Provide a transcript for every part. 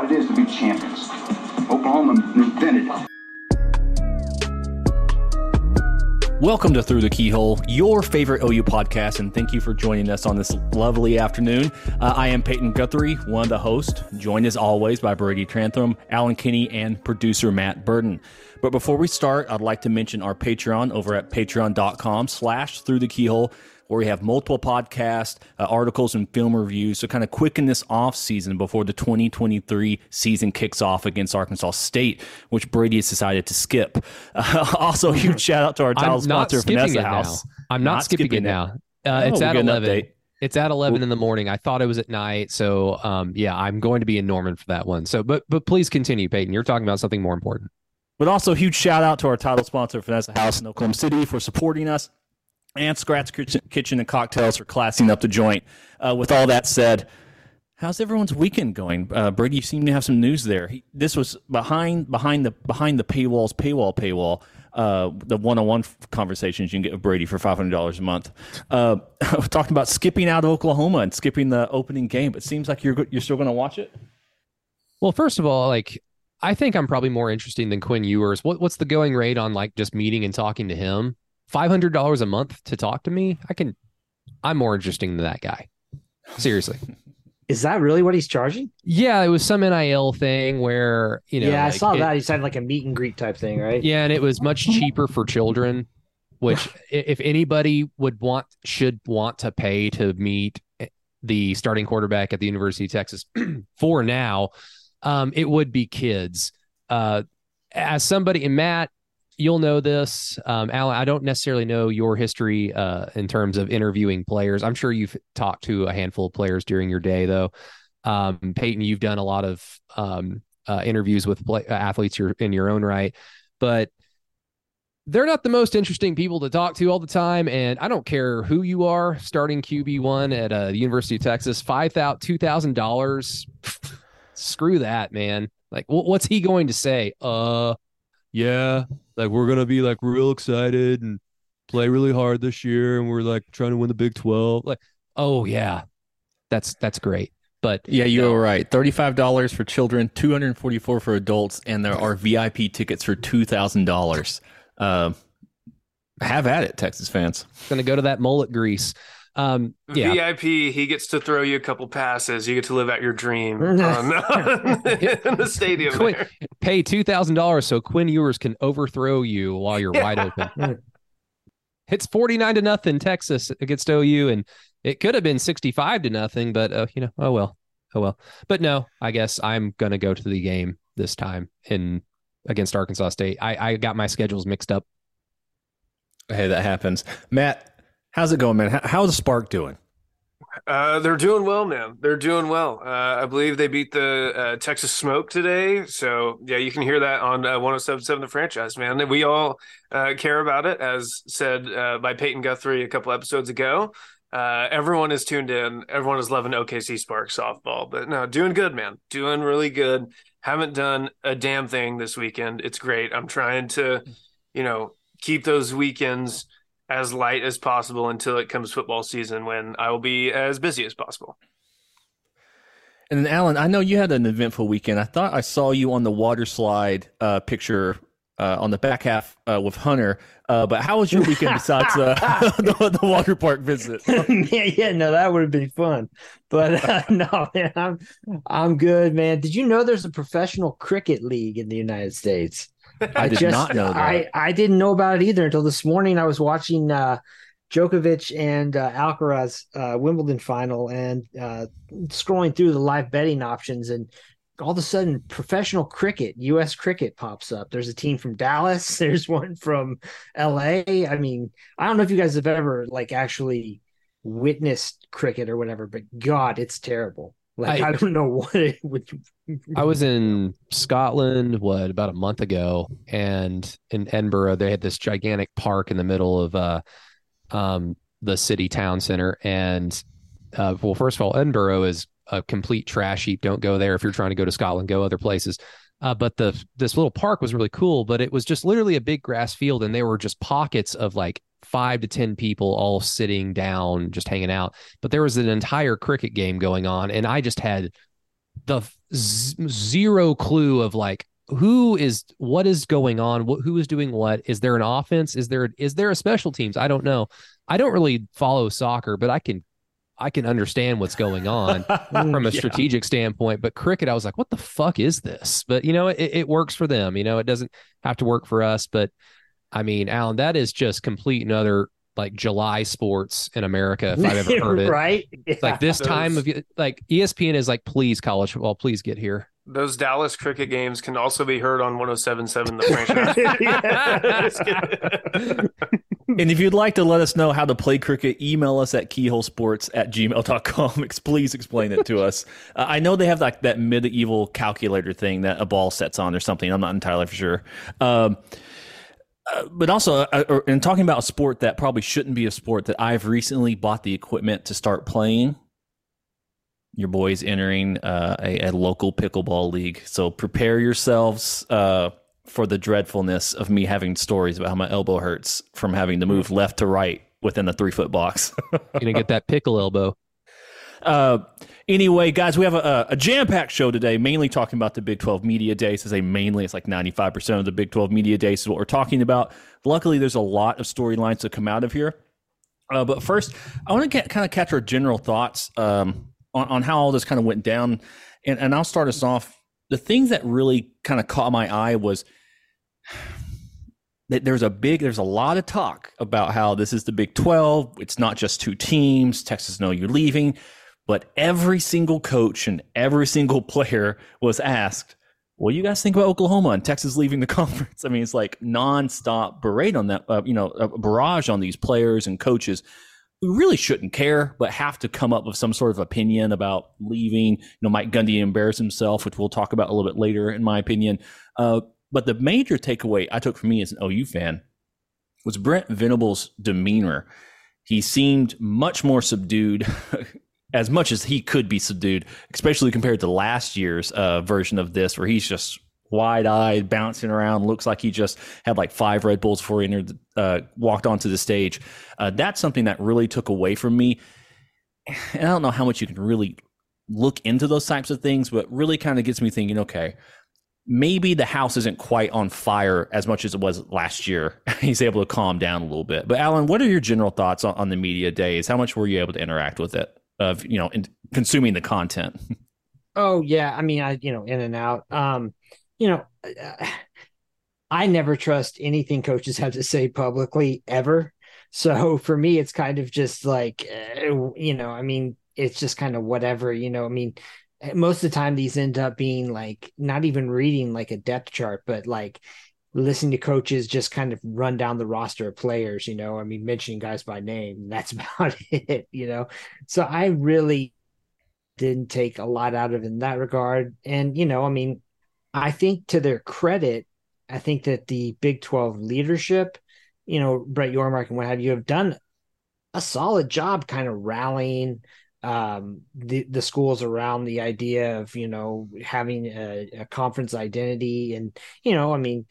What it is to be champions. Oklahoma invented it. Welcome to Through the Keyhole, your favorite OU podcast, and thank you for joining us on this lovely afternoon. Uh, I am Peyton Guthrie, one of the hosts, joined as always by Brady Trantham, Alan Kinney, and producer Matt Burton. But before we start, I'd like to mention our Patreon over at patreon.com slash Through the Keyhole, where we have multiple podcasts, uh, articles, and film reviews to kind of quicken this off season before the 2023 season kicks off against Arkansas State, which Brady has decided to skip. Uh, also, huge shout out to our title I'm not sponsor, skipping Vanessa it House. now. I'm not, skipping, it now. Uh, Oh, it's at 11. update. It's at 11 in the morning. I thought it was at night. So, um, yeah, I'm going to be in Norman for that one. So, but but please continue, Peyton. You're talking about something more important. But also, huge shout out to our title sponsor, Vanessa House in Oklahoma City, for supporting us, and Scratch Kitchen, and Cocktails for classing up the joint. Uh, with all that said, how's everyone's weekend going? Uh, Brady, you seem to have some news there. He, this was behind behind the behind the paywalls, paywall, paywall. Uh, the one-on-one conversations you can get with Brady for five hundred dollars a month. Uh, talking about skipping out of Oklahoma and skipping the opening game. But it seems like you're you're still going to watch it. Well, first of all, like I think I'm probably more interesting than Quinn Ewers. What what's the going rate on like just meeting and talking to him? Five hundred dollars a month to talk to me? I can. I'm more interesting than that guy. Seriously. Is that really what he's charging? Yeah, it was some NIL thing where you know. yeah, I saw it- that. He said like a meet and greet type thing, right? Yeah, and it was much cheaper for children, which if anybody would want should want to pay to meet the starting quarterback at the University of Texas for now, um, it would be kids. Uh, as somebody and Matt, you'll know this. Um, Alan, I don't necessarily know your history uh, in terms of interviewing players. I'm sure you've talked to a handful of players during your day, though. Um, Peyton, you've done a lot of um, uh, interviews with play- athletes your, in your own right, but they're not the most interesting people to talk to all the time. And I don't care who you are, starting QB one at uh, the University of Texas, five thousand, two thousand dollars. Screw that, man. Like, what's he going to say? Uh, yeah, like we're gonna be like real excited and play really hard this year, and we're like trying to win the Big Twelve. Like, oh yeah, that's that's great. But Yeah, you no. were right. Thirty-five dollars for children, two hundred and forty-four for adults, and there are VIP tickets for two thousand dollars. Uh, have at it, Texas fans. gonna go to that mullet grease. Um, yeah, VIP, he gets to throw you a couple passes. You get to live out your dream on, in the stadium. Quinn, there. pay two thousand dollars so Quinn Ewers can overthrow you while you're wide open. It's forty nine to nothing Texas against OU, and it could have been sixty five to nothing, but uh, you know, oh well, oh well. But no, I guess I'm gonna go to the game this time in against Arkansas State. I, I got my schedules mixed up. Hey, that happens. Matt, how's it going, man? How, how's Spark doing? Uh, they're doing well, man. They're doing well. Uh, I believe they beat the uh, Texas Smoke today. So, yeah, you can hear that on uh, 1077 The Franchise, man. We all uh, care about it, as said uh, by Peyton Guthrie a couple episodes ago. Uh, everyone is tuned in. Everyone is loving OKC Spark softball. But no, doing good, man. Doing really good. Haven't done a damn thing this weekend. It's great. I'm trying to, you know, keep those weekends as light as possible until it comes football season when I will be as busy as possible. And then, Alan, I know you had an eventful weekend. I thought I saw you on the water slide uh, picture uh, on the back half uh, with Hunter. Uh, but how was your weekend besides uh, the, the water park visit? yeah, yeah, no, that would have been fun. But uh, no, man, I'm I'm good, man. Did you know there's a professional cricket league in the United States? I did not know that. I, I didn't know about it either until this morning. I was watching uh, Djokovic and uh, Alcaraz uh, Wimbledon final and uh, scrolling through the live betting options, and all of a sudden, professional cricket, U.S. cricket pops up. There's a team from Dallas. There's one from L.A. I mean, I don't know if you guys have ever like actually witnessed cricket or whatever, but God, it's terrible. Like I, I- don't know what it would. I was in Scotland, what, about a month ago, and in Edinburgh, they had this gigantic park in the middle of uh, um, the city town center. And uh, well, first of all, Edinburgh is a complete trash heap. Don't go there if you're trying to go to Scotland. Go other places. Uh, but the this little park was really cool. But it was just literally a big grass field, and there were just pockets of like five to ten people all sitting down, just hanging out. But there was an entire cricket game going on, and I just had the z- zero clue of like who is what is going on? What who is doing what? Is there an offense? Is there is there a special teams? I don't know. I don't really follow soccer but i can i can understand what's going on from a Yeah. strategic standpoint. But cricket i was like what the fuck is this? But you know it, it works for them. You know it doesn't have to work for us. But i mean alan that is just complete and another like july sports in america if i've ever heard it right? It's like this time of y- like espn is like please college football please get here Those Dallas cricket games can also be heard on 1077 The franchise. And if you'd like to let us know how to play cricket, email us at keyholesports at gmail.com. Ex- Please explain it to us. Uh, I know they have like that medieval calculator thing that a ball sets on or something. I'm not entirely for sure. Um, uh, but also, uh, uh, in talking about a sport that probably shouldn't be a sport that I've recently bought the equipment to start playing. Your boy's entering uh, a, a local pickleball league. So prepare yourselves uh, for the dreadfulness of me having stories about how my elbow hurts from having to move left to right within a three foot box. you're gonna get that pickle elbow Uh, anyway, guys, we have a, a jam packed show today, mainly talking about the Big 12 Media Days. I say mainly, it's like 95% of the Big 12 Media Days is what we're talking about. Luckily, there's a lot of storylines to come out of here. Uh, but first, I want to kind of catch our general thoughts um, on, on how all this kind of went down. And, and I'll start us off. The things that really kind of caught my eye was that there's a big, there's a lot of talk about how this is the Big 12. It's not just two teams. Texas know you're leaving but every single coach and every single player was asked, "What do you guys think about Oklahoma and Texas leaving the conference?" I mean, it's like nonstop berate on that, uh, you know, a barrage on these players and coaches who really shouldn't care, but have to come up with some sort of opinion about leaving. You know, Mike Gundy embarrassed himself, which we'll talk about a little bit later, in my opinion. Uh, but the major takeaway I took from me as an OU fan was Brent Venables' demeanor. He seemed much more subdued as much as he could be subdued, especially compared to last year's uh, version of this, where he's just wide eyed, bouncing around, looks like he just had like five Red Bulls before he entered, uh, walked onto the stage. Uh, that's something that really took away from me. And I don't know how much you can really look into those types of things, but really kind of gets me thinking, okay, maybe the house isn't quite on fire as much as it was last year. He's able to calm down a little bit. But Alan, what are your general thoughts on, on the media days? How much were you able to interact with it? Of you know, in consuming the content. Oh yeah, I mean, I you know, in and out. Um, you know, I never trust anything coaches have to say publicly ever. So for me, it's kind of just like, uh, you know, I mean, it's just kind of whatever, you know. I mean, eh, most of the time these end up being like not even reading like a depth chart, but like listening to coaches just kind of run down the roster of players, you know. I mean, mentioning guys by name, that's about it, you know. So I really didn't take a lot out of in that regard. And, you know, I mean, I think to their credit, I think that the Big 12 leadership, you know, Brett Yormark and what have you, have done a solid job kind of rallying um the the schools around the idea of you know having a, a conference identity and you know i mean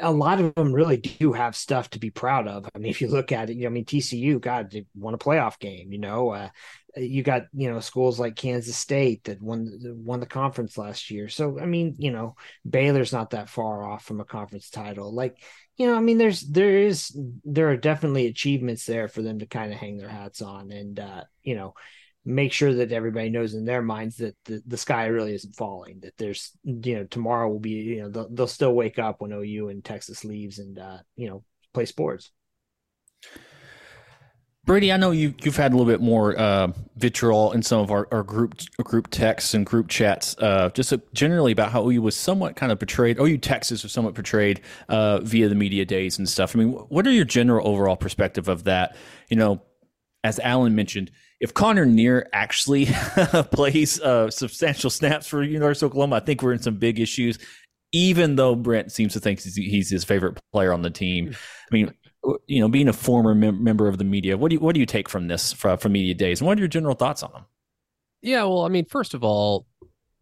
a lot of them really do have stuff to be proud of. I mean, if you look at it, you know, I mean, TCU, God, they won a playoff game. You know, uh, you got you know schools like Kansas State that won won the conference last year. So I mean, you know, Baylor's not that far off from a conference title. Like, you know, I mean, there's there is there are definitely achievements there for them to kind of hang their hats on, and uh, you know, make sure that everybody knows in their minds that the, the sky really isn't falling. That there's you know tomorrow will be you know they'll, they'll still wake up when OU and Texas leaves and uh, you know play sports. Brady, I know you you've had a little bit more uh, vitriol in some of our, our group group texts and group chats, uh, just generally about how OU was somewhat kind of portrayed. OU Texas was somewhat portrayed uh, via the media days and stuff. I mean, what are your general overall perspective of that? You know, as Alan mentioned, if Connor Neer actually plays uh, substantial snaps for University of Oklahoma, I think we're in some big issues. Even though Brent seems to think he's his favorite player on the team, I mean, you know, being a former mem- member of the media, what do you what do you take from this from, from media days, and what are your general thoughts on them? Yeah, well, I mean, first of all,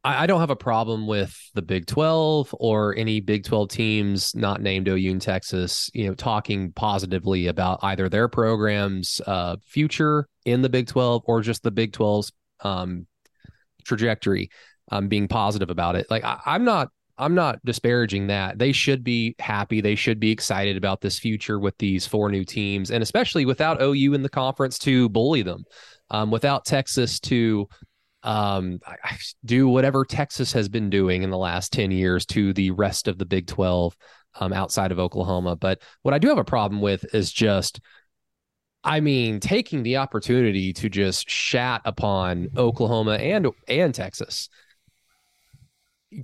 I, I don't have a problem with the Big Twelve or any Big Twelve teams not named OU in Texas, you know, talking positively about either their programs' uh, future in the Big Twelve or just the Big 12's um, trajectory, um, being positive about it. Like I, I'm not I'm not disparaging that. They should be happy. They should be excited about this future with these four new teams, and especially without OU in the conference to bully them, um, without Texas to um, I do whatever Texas has been doing in the last 10 years to the rest of the Big 12 um, outside of Oklahoma. But what I do have a problem with is just, I mean, taking the opportunity to just shat upon Oklahoma and and Texas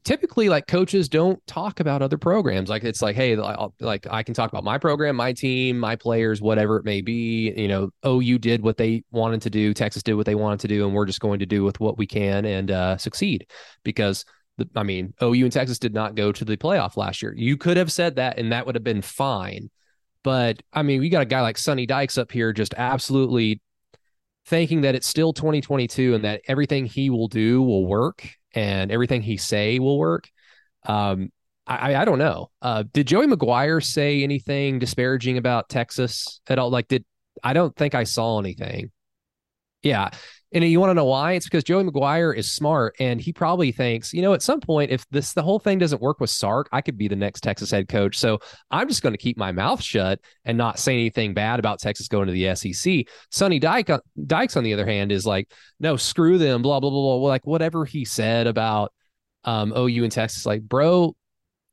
typically like coaches don't talk about other programs. Like it's like hey I'll, like i can talk about my program my team my players whatever it may be. You know ou did what they wanted to do. Texas did what they wanted to do and we're just going to do with what we can and uh, succeed. Because the, i mean ou and texas did not go to the playoff last year. You could have said that and that would have been fine. But i mean we got a guy like sonny dykes up here just absolutely thinking that it's still 2022 and that everything he will do will work and everything he say will work. Um, I, I don't know. Uh, did Joey McGuire say anything disparaging about Texas at all? Like, did I don't think I saw anything. Yeah. And you want to know why? It's because Joey McGuire is smart and he probably thinks, you know, at some point, if this the whole thing doesn't work with Sark, I could be the next Texas head coach. So I'm just going to keep my mouth shut and not say anything bad about Texas going to the SEC. Sonny Dyke, Dykes, on the other hand, is like, no, screw them, blah, blah, blah, blah. Like whatever he said about um, OU and Texas, like, bro,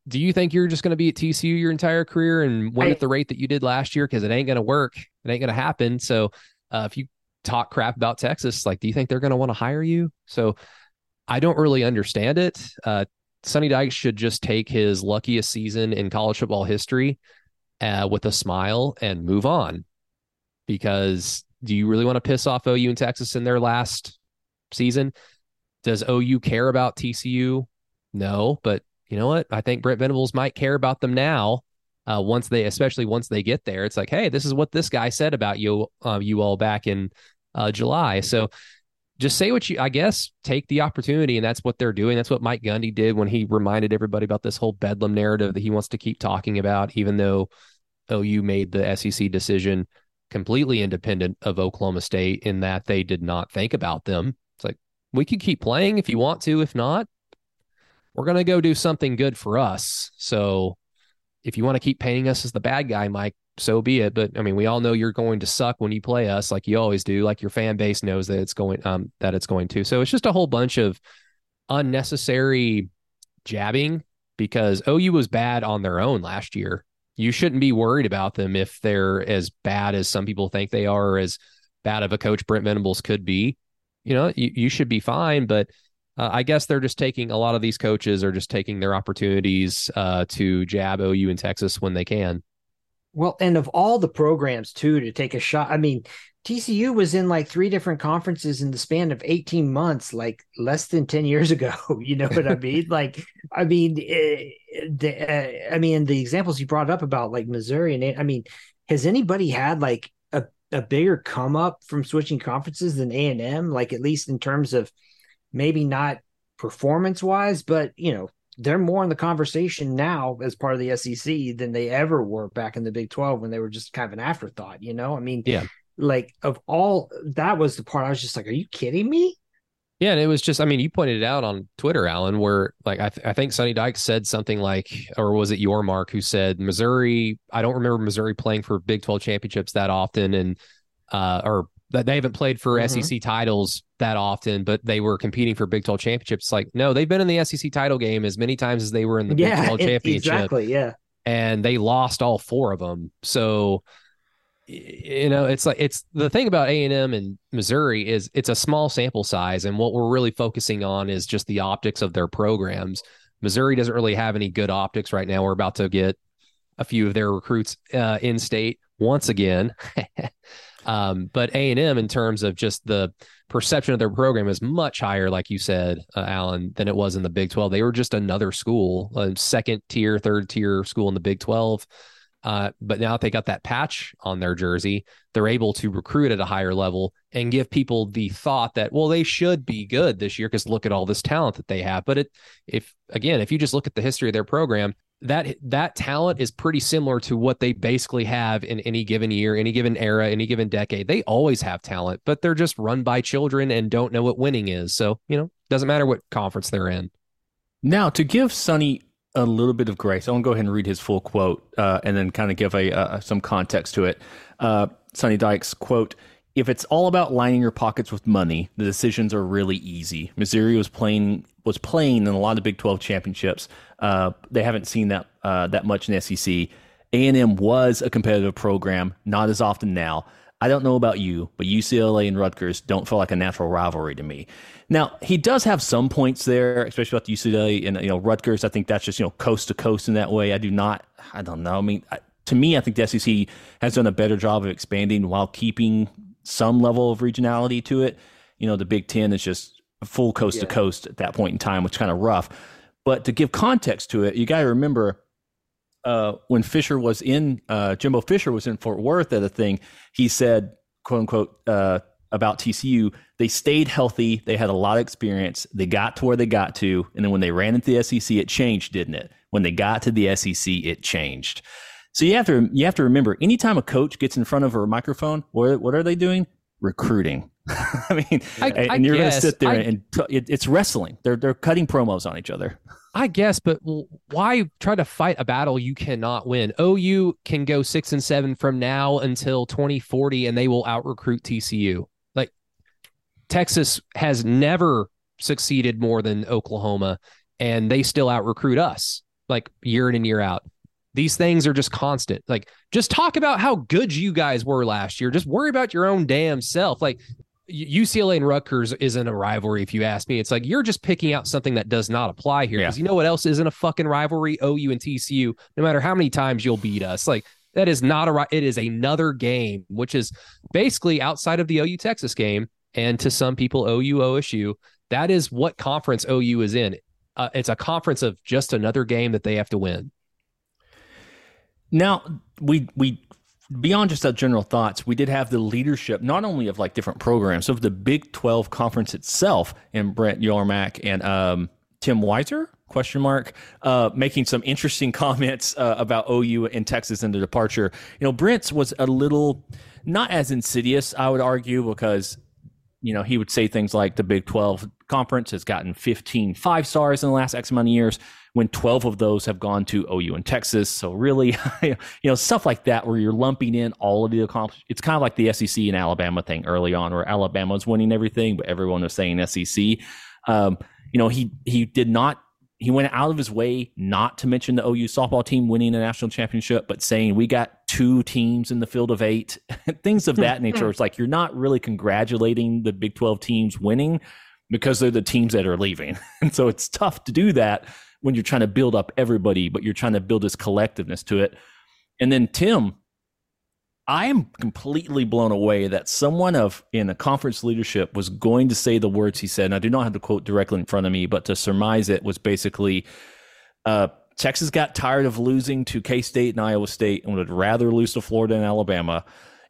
do you think you're just going to be at TCU your entire career and win I, at the rate that you did last year? Because it ain't going to work. It ain't going to happen. So uh, if you talk crap about Texas, like, do you think they're going to want to hire you? So I don't really understand it. Uh, Sonny Dykes should just take his luckiest season in college football history uh, with a smile and move on. Because do you really want to piss off OU and Texas in their last season? Does OU care about TCU? No, but you know what? I think Brent Venables might care about them now uh, once they, especially once they get there, it's like, hey, this is what this guy said about you, uh, you all back in uh, July. So just say what you, I guess, take the opportunity, and that's what they're doing. That's what Mike Gundy did when he reminded everybody about this whole Bedlam narrative that he wants to keep talking about, even though OU made the SEC decision completely independent of Oklahoma State in that they did not think about them. It's like we could keep playing if you want to. If not, we're going to go do something good for us. So if you want to keep painting us as the bad guy, Mike, so be it. But I mean, we all know you're going to suck when you play us, like you always do. Like your fan base knows that it's going um that it's going to. So it's just a whole bunch of unnecessary jabbing because OU was bad on their own last year. You shouldn't be worried about them if they're as bad as some people think they are, or as bad of a coach Brent Venables could be. You know, you, you should be fine, but uh, I guess they're just taking a lot of these coaches are just taking their opportunities uh, to jab OU in Texas when they can. Well, and of all the programs too to take a shot, I mean, TCU was in like three different conferences in the span of 18 months, like less than 10 years ago. You know what I mean? like, I mean, uh, the, uh, I mean, the examples you brought up about like Missouri and I mean, has anybody had like a, a bigger come up from switching conferences than A and M? Like at least in terms of maybe not performance wise, but you know, they're more in the conversation now as part of the SEC than they ever were back in the Big 12 when they were just kind of an afterthought, you know? I mean, Yeah. like of all that was the part I was just like, are you kidding me? Yeah, and it was just, I mean, you pointed it out on Twitter, Alan, where like I, th- I think Sonny Dykes said something like, or was it Yormark who said Missouri? I don't remember Missouri playing for Big 12 championships that often, and uh, or that they haven't played for Mhm. SEC titles that often, but they were competing for Big 12 championships. Like, no, they've been in the SEC title game as many times as they were in the Big yeah, 12 it- championship exactly. Yeah. and they lost all four of them. So you know, it's like it's the thing about A and M and Missouri is it's a small sample size, and what we're really focusing on is just the optics of their programs. Missouri doesn't really have any good optics right now. We're about to get a few of their recruits uh, in state once again. um, but A and M, in terms of just the perception of their program, is much higher, like you said, uh, Alan, than it was in the Big Twelve. They were just another school, a second tier, third tier school in the Big Twelve. Uh, but now that they got that patch on their jersey, they're able to recruit at a higher level and give people the thought that, well, they should be good this year because look at all this talent that they have. But it, if again, if you just look at the history of their program, that that talent is pretty similar to what they basically have in any given year, any given era, any given decade. They always have talent, but they're just run by children and don't know what winning is. So you know, doesn't matter what conference they're in. Now, to give Sonny a little bit of grace, I want to go ahead and read his full quote uh, and then kind of give a uh, some context to it. Uh, Sonny Dykes quote: "If it's all about lining your pockets with money, the decisions are really easy. Missouri was playing was playing in a lot of Big Twelve championships. Uh, they haven't seen that uh, that much in SEC. A and M was a competitive program, not as often now." I don't know about you, but UCLA and Rutgers don't feel like a natural rivalry to me. Now he does have some points there, especially about UCLA and you know Rutgers. I think that's just you know coast to coast in that way. I do not. I don't know. I mean, I, to me, I think the SEC has done a better job of expanding while keeping some level of regionality to it. You know, the Big Ten is just full coast to coast at that point in time, which is kind of rough. But to give context to it, you got to remember uh, when Fisher was in uh, Jimbo Fisher was in Fort Worth at a thing, he said, "quote unquote," uh, about TCU. They stayed healthy. They had a lot of experience. They got to where they got to, and then when they ran into the SEC, it changed, didn't it? When they got to the SEC, it changed. So you have to you have to remember, anytime a coach gets in front of a microphone, what what are they doing? Recruiting. I mean, I- and, I you're going to sit there I- and t- it, it's wrestling. They're they're cutting promos on each other. I guess, but why try to fight a battle you cannot win? OU can go six and seven from now until 2040, and they will out recruit TCU. Like Texas has never succeeded more than Oklahoma, and they still out recruit us like year in and year out. These things are just constant. Like, just talk about how good you guys were last year. Just worry about your own damn self. Like, UCLA and Rutgers isn't a rivalry, if you ask me. It's like you're just picking out something that does not apply here. Yeah. Because you know what else isn't a fucking rivalry? OU and TCU. No matter how many times you'll beat us, like that is not a. It is another game, which is basically outside of the OU Texas game, and to some people, OU OSU. That is what conference OU is in. Uh, it's a conference of just another game that they have to win. Now we we beyond just our general thoughts, we did have the leadership not only of like different programs of the Big Twelve conference itself, and Brent Yormark and um, Tim Weiser question mark uh, making some interesting comments uh, about OU and Texas and the departure. You know, Brent's was a little not as insidious, I would argue, because you know, he would say things like the Big 12 conference has gotten 15 five stars in the last X amount of years when 12 of those have gone to OU and Texas. So really, you know, stuff like that where you're lumping in all of the accomplishments. It's kind of like the SEC and Alabama thing early on where Alabama was winning everything, but everyone was saying SEC. Um, you know, he, he did not, he went out of his way not to mention the OU softball team winning a national championship, but saying we got two teams in the field of eight, things of that nature. It's like you're not really congratulating the Big 12 teams winning because they're the teams that are leaving. And so it's tough to do that when you're trying to build up everybody, but you're trying to build this collectiveness to it. And then Tim, I am completely blown away that someone of in a conference leadership was going to say the words he said. And I do not have the quote directly in front of me, but to surmise it was basically uh, Texas got tired of losing to K State and Iowa State and would rather lose to Florida and Alabama,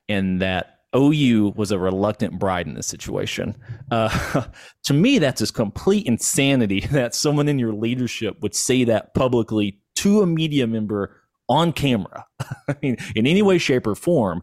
and that OU was a reluctant bride in this situation. Uh, to me, that's just complete insanity that someone in your leadership would say that publicly to a media member on camera. I mean, in any way, shape, or form.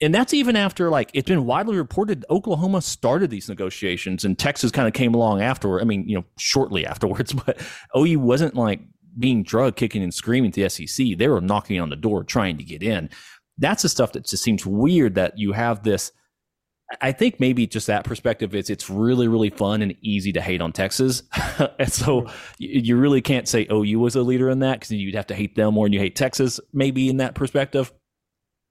And that's even after, like, it's been widely reported Oklahoma started these negotiations and Texas kind of came along afterward. I mean, you know, shortly afterwards, but OU wasn't like being drug kicking and screaming to the SEC. They were knocking on the door trying to get in that's the stuff that just seems weird that you have this. I think maybe just that perspective is it's really, really fun and easy to hate on Texas. and so you, really can't say OU was a leader in that because you'd have to hate them more than you hate Texas, maybe in that perspective.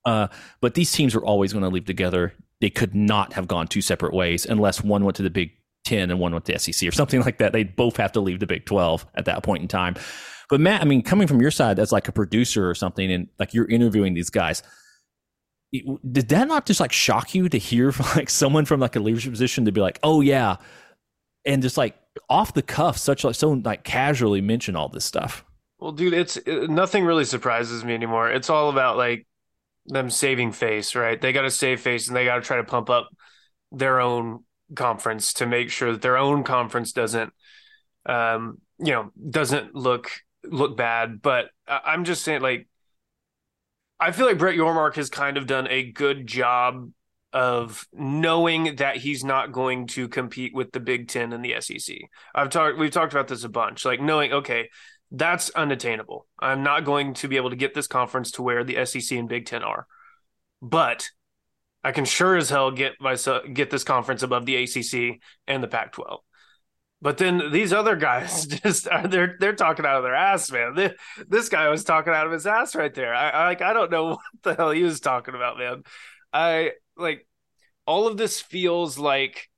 Uh, but these teams are always going to leave together. They could not have gone two separate ways unless one went to the Big Ten and one went to SEC or something like that. They'd both have to leave the Big 12 at that point in time. But Matt, I mean, coming from your side as like a producer or something, and like you're interviewing these guys, did that not just like shock you to hear from like someone from like a leadership position to be like, oh yeah, and just like off the cuff, such like so like casually mention all this stuff? Well, dude, it's it, nothing really surprises me anymore. It's all about like them saving face, right? They got to save face and they got to try to pump up their own conference to make sure that their own conference doesn't, um, you know, doesn't look look bad. But I'm just saying, like, I feel like Brett Yormark has kind of done a good job of knowing that he's not going to compete with the Big Ten and the SEC. I've talked, we've talked about this a bunch, like knowing, okay, that's unattainable. I'm not going to be able to get this conference to where the SEC and Big Ten are, but I can sure as hell get myself get this conference above the ACC and the Pac-12. But then these other guys just are they're they're talking out of their ass, man. They, this guy was talking out of his ass right there. I, I like I don't know what the hell he was talking about, man. I like all of this feels like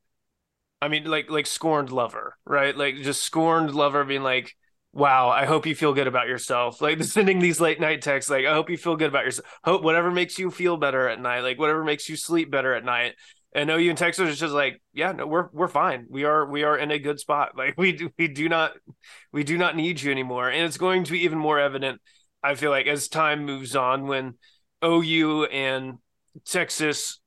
I mean like like scorned lover, right? Like just scorned lover being like, "Wow, I hope you feel good about yourself." Like sending these late night texts like, "I hope you feel good about yourself." Hope whatever makes you feel better at night, like whatever makes you sleep better at night and OU and Texas is just like, yeah, no, we're we're fine. We are we are in a good spot. Like we do we do not we do not need you anymore. And it's going to be even more evident, I feel like, as time moves on when OU and Texas,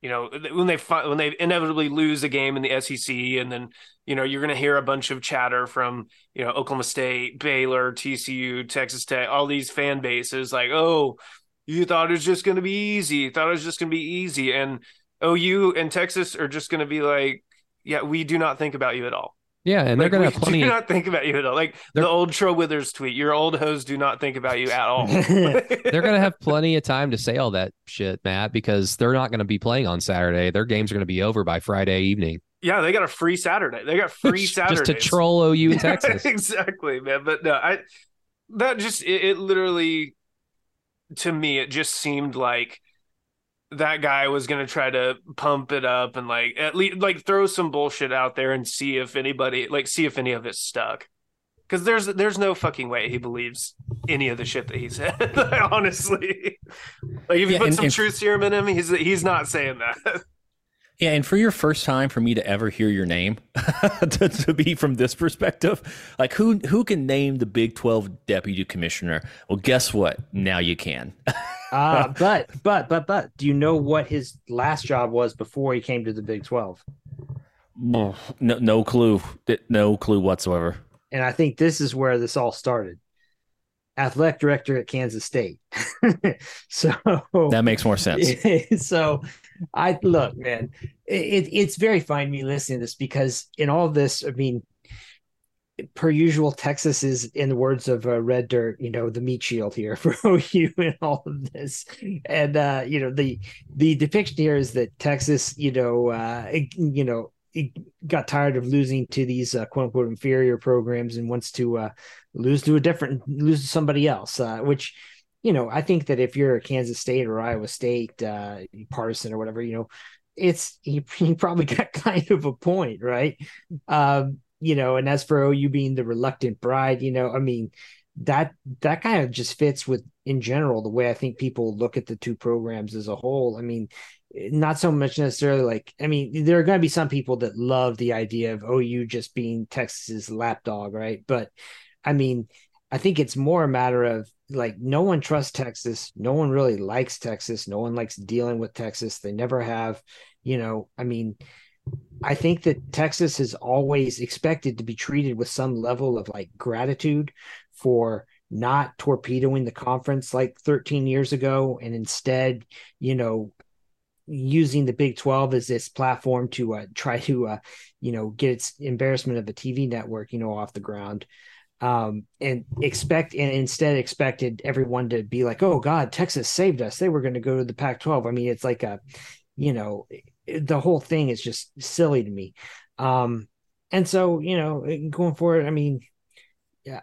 you know, when they when they inevitably lose a game in the SEC, and then you know you're going to hear a bunch of chatter from you know Oklahoma State, Baylor, TCU, Texas Tech, all these fan bases like, oh, you thought it was just going to be easy, you thought it was just going to be easy, and OU and Texas are just going to be like, yeah, we do not think about you at all. Yeah, and like, they're going to have plenty. Do not think about you at all. Like the old Tro Withers tweet, your old hoes do not think about you at all. they're going to have plenty of time to say all that shit, Matt, because they're not going to be playing on Saturday. Their games are going to be over by Friday evening. Yeah, they got a free Saturday. They got free Saturday just to troll OU in Texas. exactly, man. But no, I that just it, it literally to me it just seemed like that guy was going to try to pump it up and like at least like throw some bullshit out there and see if anybody like see if any of it stuck. Because there's there's no fucking way he believes any of the shit that he said honestly. Like if you yeah, put and, some and, truth serum in him he's he's not saying that yeah, and for your first time for me to ever hear your name, to, to, be from this perspective, like who who can name the Big Twelve deputy commissioner? Well, guess what? Now you can. Ah, uh, but but but but do you know what his last job was before he came to the Big Twelve? No, no clue. No clue whatsoever. And I think this is where this all started. Athletic director at Kansas State. so that makes more sense. so I look, man, it, it's very fine me listening to this because in all this, I mean, per usual, Texas is, in the words of uh, Red Dirt, you know, the meat shield here for OU and all of this. And uh, you know, the the depiction here is that Texas, you know, uh, it, you know, got tired of losing to these uh, quote unquote inferior programs and wants to uh, lose to a different lose to somebody else, uh, which you know, I think that if you're a Kansas State or Iowa State uh, partisan or whatever, you know, it's he, he probably got kind of a point, right? Um, you know, and as for OU being the reluctant bride, you know, I mean, that that kind of just fits with in general the way I think people look at the two programs as a whole. I mean, not so much necessarily like I mean, there are going to be some people that love the idea of OU just being Texas's lapdog, right? But I mean, I think it's more a matter of like no one trusts Texas. No one really likes Texas. No one likes dealing with Texas. They never have, you know, I mean, I think that Texas is always expected to be treated with some level of like gratitude for not torpedoing the conference like 13 years ago and instead, you know, using the Big 12 as this platform to uh, try to, uh, you know, get its embarrassment of a TV network, you know, off the ground. Um, and expect and instead expected everyone to be like, oh God, Texas saved us. They were going to go to the Pac 12. I mean, it's like a, you know, the whole thing is just silly to me. Um, and so, you know, going forward, I mean,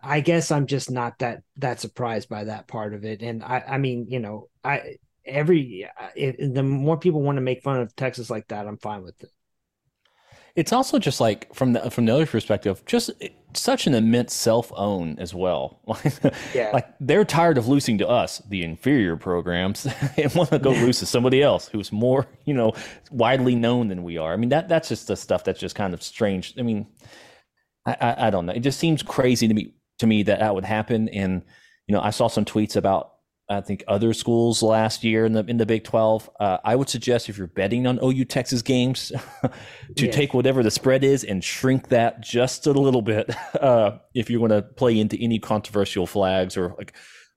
I guess I'm just not that that surprised by that part of it. And I, I mean, you know, I every it, the more people want to make fun of Texas like that, I'm fine with it. It's also just like from the from the other perspective, just eh, such an immense self own as well. yeah. Like they're tired of losing to us, the inferior programs, and want to go lose to somebody else who's more, you know, widely known than we are. I mean, that that's just the stuff that's just kind of strange. I mean, I, I, I don't know. It just seems crazy to me to me that that would happen. And you know, I saw some tweets about I think other schools last year in the in the Big Twelve. Uh, I would suggest if you're betting on OU Texas games, to yeah. take whatever the spread is and shrink that just a little bit. Uh, if you want to play into any controversial flags or like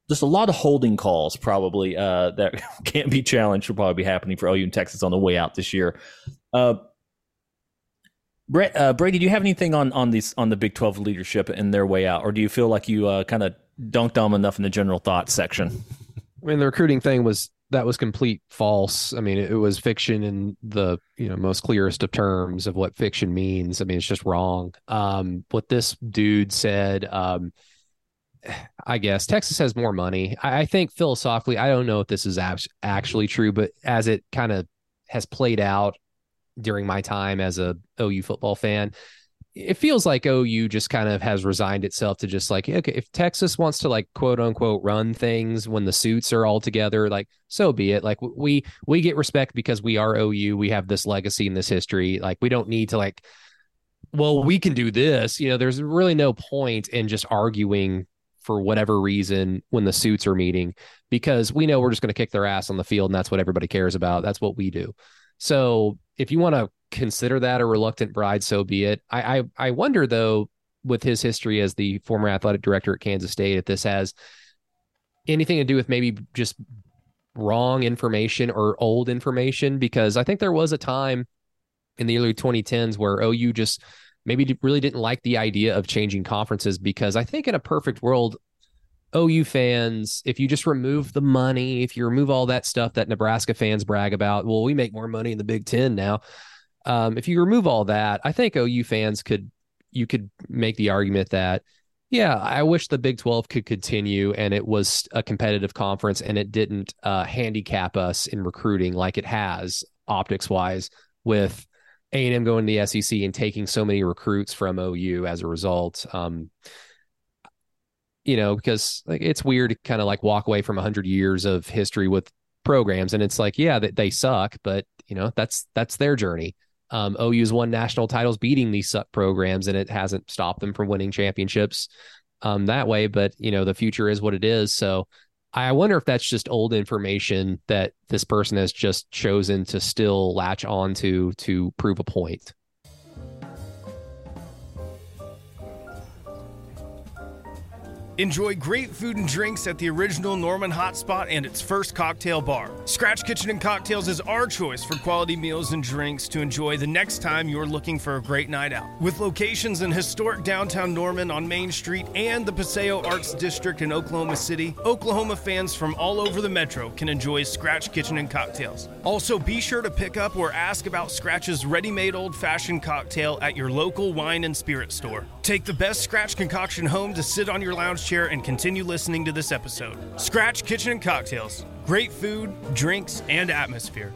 just a lot of holding calls, probably uh, that can't be challenged will probably be happening for OU and Texas on the way out this year. Uh, Brett, uh, Brady, do you have anything on on these on the Big Twelve leadership and their way out, or do you feel like you uh, kind of dunked on them enough in the general thoughts section? I mean, the recruiting thing was that was complete false. I mean, it, it, was fiction in the you know most clearest of terms of what fiction means. I mean, it's just wrong. Um, what this dude said, um, I guess Texas has more money. I, I think philosophically, I don't know if this is actually true, but as it kind of has played out during my time as a OU football fan, it feels like OU just kind of has resigned itself to just like, okay, if Texas wants to like quote unquote run things when the suits are all together, like so be it. Like we we get respect because we are OU. We have this legacy and this history. Like we don't need to like, well, we can do this. You know, there's really no point in just arguing for whatever reason when the suits are meeting because we know we're just going to kick their ass on the field and that's what everybody cares about. That's what we do. So if you want to consider that a reluctant bride, so be it. I, I, I wonder though, with his history as the former athletic director at Kansas State, if this has anything to do with maybe just wrong information or old information, because I think there was a time in the early 2010s where OU just maybe really didn't like the idea of changing conferences because I think in a perfect world, OU fans, if you just remove the money, if you remove all that stuff that Nebraska fans brag about, well, we make more money in the Big Ten now. Um, if you remove all that, I think OU fans could you could make the argument that yeah, I wish the Big 12 could continue and it was a competitive conference and it didn't uh, handicap us in recruiting like it has optics wise with A&M going to the SEC and taking so many recruits from OU as a result. Um, you know, because like it's weird to kind of like walk away from 100 years of history with programs and it's like, yeah, that they suck, but you know, that's that's their journey. Um, OU's won national titles beating these suck programs, and it hasn't stopped them from winning championships um, that way. But you know, the future is what it is. So I wonder if that's just old information that this person has just chosen to still latch on to to prove a point. Enjoy great food and drinks at the original Norman Hotspot and its first cocktail bar. Scratch Kitchen and Cocktails is our choice for quality meals and drinks to enjoy the next time you're looking for a great night out. With locations in historic downtown Norman on Main Street and the Paseo Arts District in Oklahoma City, Oklahoma fans from all over the metro can enjoy Scratch Kitchen and Cocktails. Also, be sure to pick up or ask about Scratch's ready made old fashioned cocktail at your local wine and spirit store. Take the best Scratch concoction home to sit on your lounge chair and continue listening to this episode. Scratch Kitchen and Cocktails. Great food, drinks, and atmosphere.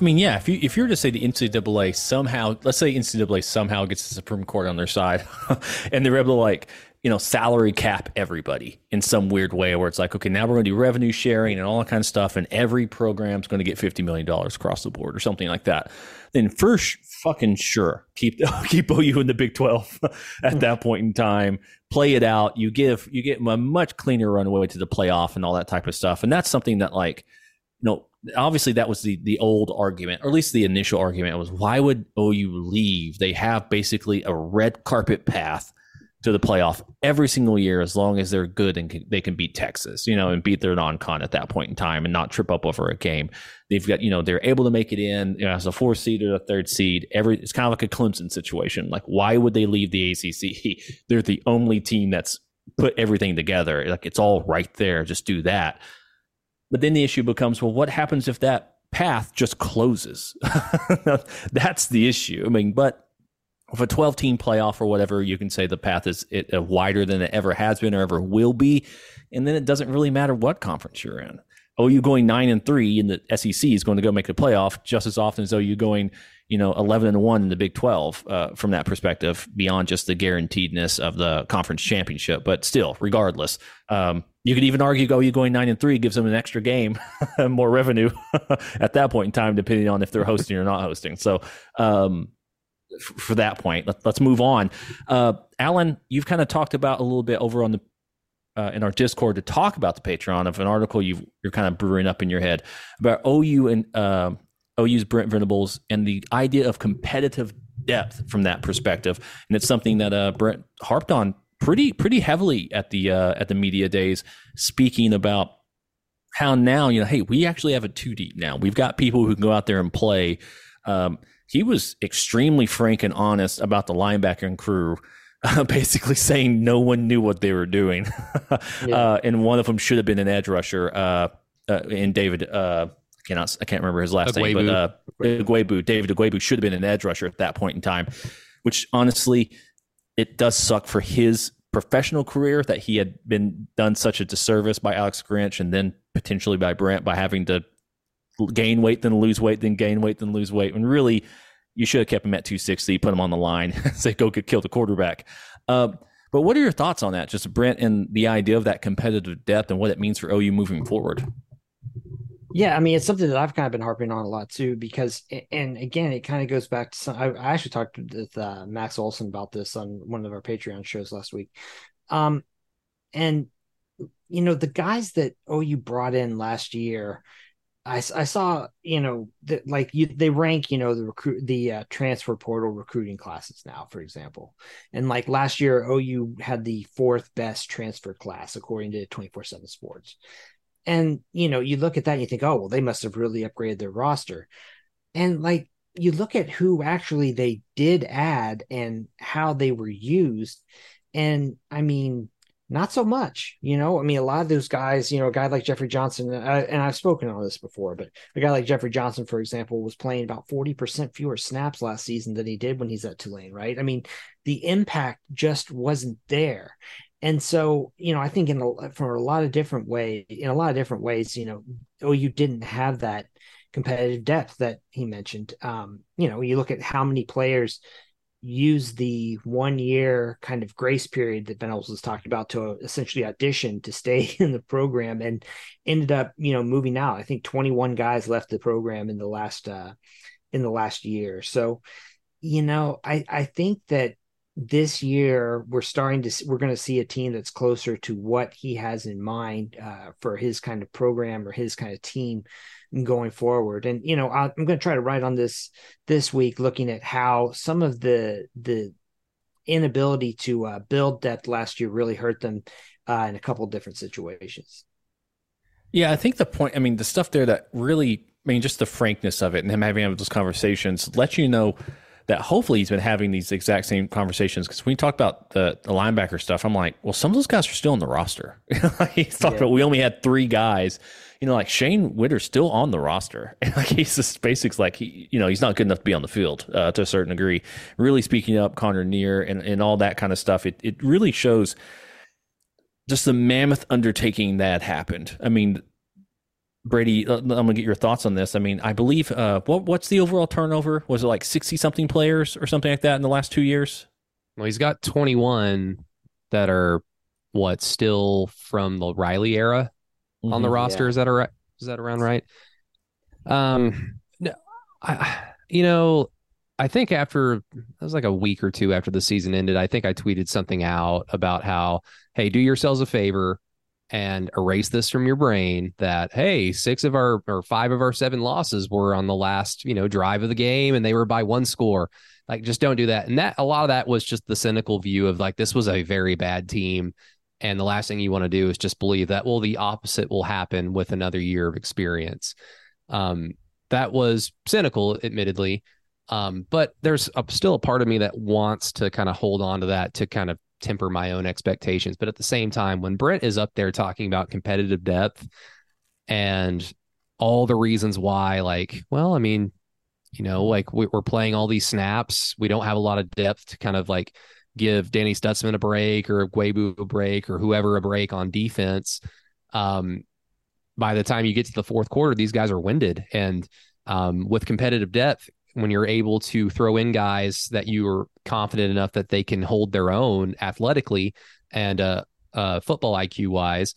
I mean, yeah, if you if you were to say the NCAA somehow, let's say NCAA somehow gets the Supreme Court on their side, and they're able to like you know, salary cap everybody in some weird way where it's like, okay, now we're going to do revenue sharing and all that kind of stuff, and every program's going to get $50 million across the board or something like that, then first, fucking sure, keep keep OU in the Big 12 at that point in time. Play it out. You give you get a much cleaner runway to the playoff and all that type of stuff. And that's something that like, you know, obviously that was the the old argument, or at least the initial argument was why would OU leave? They have basically a red carpet path to the playoff every single year as long as they're good and can, they can beat Texas, you know, and beat their non-con at that point in time and not trip up over a game. They've got, you know, they're able to make it in you know, as a four seed or a third seed. Every it's kind of like a Clemson situation. Like, why would they leave the ACC? They're the only team that's put everything together. Like, it's all right there. Just do that. But then the issue becomes, well, what happens if that path just closes? that's the issue. I mean, but if a 12 team playoff or whatever, you can say the path is it, uh, wider than it ever has been or ever will be. And then it doesn't really matter what conference you're in. OU going nine and three in the SEC is going to go make the playoff just as often as OU going, you know, 11 and one in the Big 12 uh, from that perspective, beyond just the guaranteedness of the conference championship. But still, regardless, um, you could even argue OU going nine and three gives them an extra game, more revenue at that point in time, depending on if they're hosting or not hosting. So, um, for that point. Let, us move on. Uh, Alan, you've kind of talked about a little bit over on the uh, in our Discord to talk about the Patreon of an article you are kind of brewing up in your head about OU and uh, OU's Brent Venables and the idea of competitive depth from that perspective, and it's something that uh, Brent harped on pretty pretty heavily at the uh, at the media days, speaking about how now you know, hey, we actually have a two deep now. We've got people who can go out there and play. Um, he was extremely frank and honest about the linebacker and crew. Uh, basically saying no one knew what they were doing, yeah. uh, and one of them should have been an edge rusher. Uh, uh and David, uh, I cannot, I can't remember his last Ugwoegbu. name, but uh, Ugwoegbu, David Ugwoegbu should have been an edge rusher at that point in time. Which honestly, it does suck for his professional career that he had been done such a disservice by Alex Grinch and then potentially by Brent by having to gain weight, then lose weight, then gain weight, then lose weight. And really, you should have kept him at 260, put him on the line, say, go get, kill the quarterback. Uh, but what are your thoughts on that? Just Brent and the idea of that competitive depth and what it means for OU moving forward. Yeah, I mean, it's something that I've kind of been harping on a lot too, because, and again, it kind of goes back to some. I, I actually talked with uh, Max Olson about this on one of our Patreon shows last week. Um, and, you know, the guys that OU brought in last year, I, I saw you know that like you they rank you know the recruit the uh, transfer portal recruiting classes now for example. And like last year OU had the fourth best transfer class according to 24/7 Sports. And you know you look at that and you think oh well they must have really upgraded their roster. And like you look at who actually they did add and how they were used. And I mean not so much. You know, I mean, a lot of those guys, you know, a guy like Jeffery Johnson, uh, and I've spoken on this before, but a guy like Jeffery Johnson, for example, was playing about 40% fewer snaps last season than he did when he's at Tulane, right? I mean, the impact just wasn't there. And so, you know, I think in a, for a lot of different ways, in a lot of different ways, you know, oh, you didn't have that competitive depth that he mentioned. Um, you know, you look at how many players use the one year kind of grace period that Venables was talking about to essentially audition to stay in the program and ended up, you know, moving out. I think 21 guys left the program in the last uh in the last year. So, you know, I I think that this year we're starting to we're going to see a team that's closer to what he has in mind uh, for his kind of program or his kind of team going forward. And you know, i am going to try to write on this this week, looking at how some of the the inability to uh, build depth last year really hurt them uh, in a couple different situations. Yeah, I think the point. I mean, the stuff there that really, I mean, just the frankness of it and him having those conversations let you know that hopefully he's been having these exact same conversations. Because when you talk about the, the linebacker stuff, I'm like, well, some of those guys are still on the roster. he's talking yeah. about we only had three guys you know, like Shane Whitter's still on the roster. And like he's just basics like he, you know, he's not good enough to be on the field uh, to a certain degree. Really speaking up Connor Neer and, and all that kind of stuff. It it really shows just the mammoth undertaking that happened. I mean, Brady, uh, I'm gonna get your thoughts on this. I mean, I believe uh, what what's the overall turnover? Was it like sixty something players or something like that in the last two years? Well, he's got 21 that are what still from the Riley era on the roster. Yeah. Is that a, is that around right? Um, no, I, you know, I think after it was like a week or two after the season ended, I think I tweeted something out about how, hey, do yourselves a favor and erase this from your brain that hey six of our or five of our seven losses were on the last you know drive of the game and they were by one score like just don't do that and that a lot of that was just the cynical view of like this was a very bad team and the last thing you want to do is just believe that well the opposite will happen with another year of experience um that was cynical admittedly um but there's a, still a part of me that wants to kind of hold on to that to kind of temper my own expectations. But at the same time, when Brent is up there talking about competitive depth and all the reasons why, like, well, I mean, you know, like we- we're playing all these snaps. We don't have a lot of depth to kind of like give Danny Stutsman a break or Guebu a break or whoever a break on defense. Um, by the time you get to the fourth quarter, these guys are winded. And um, with competitive depth, when you're able to throw in guys that you are confident enough that they can hold their own athletically and uh, uh, football IQ wise,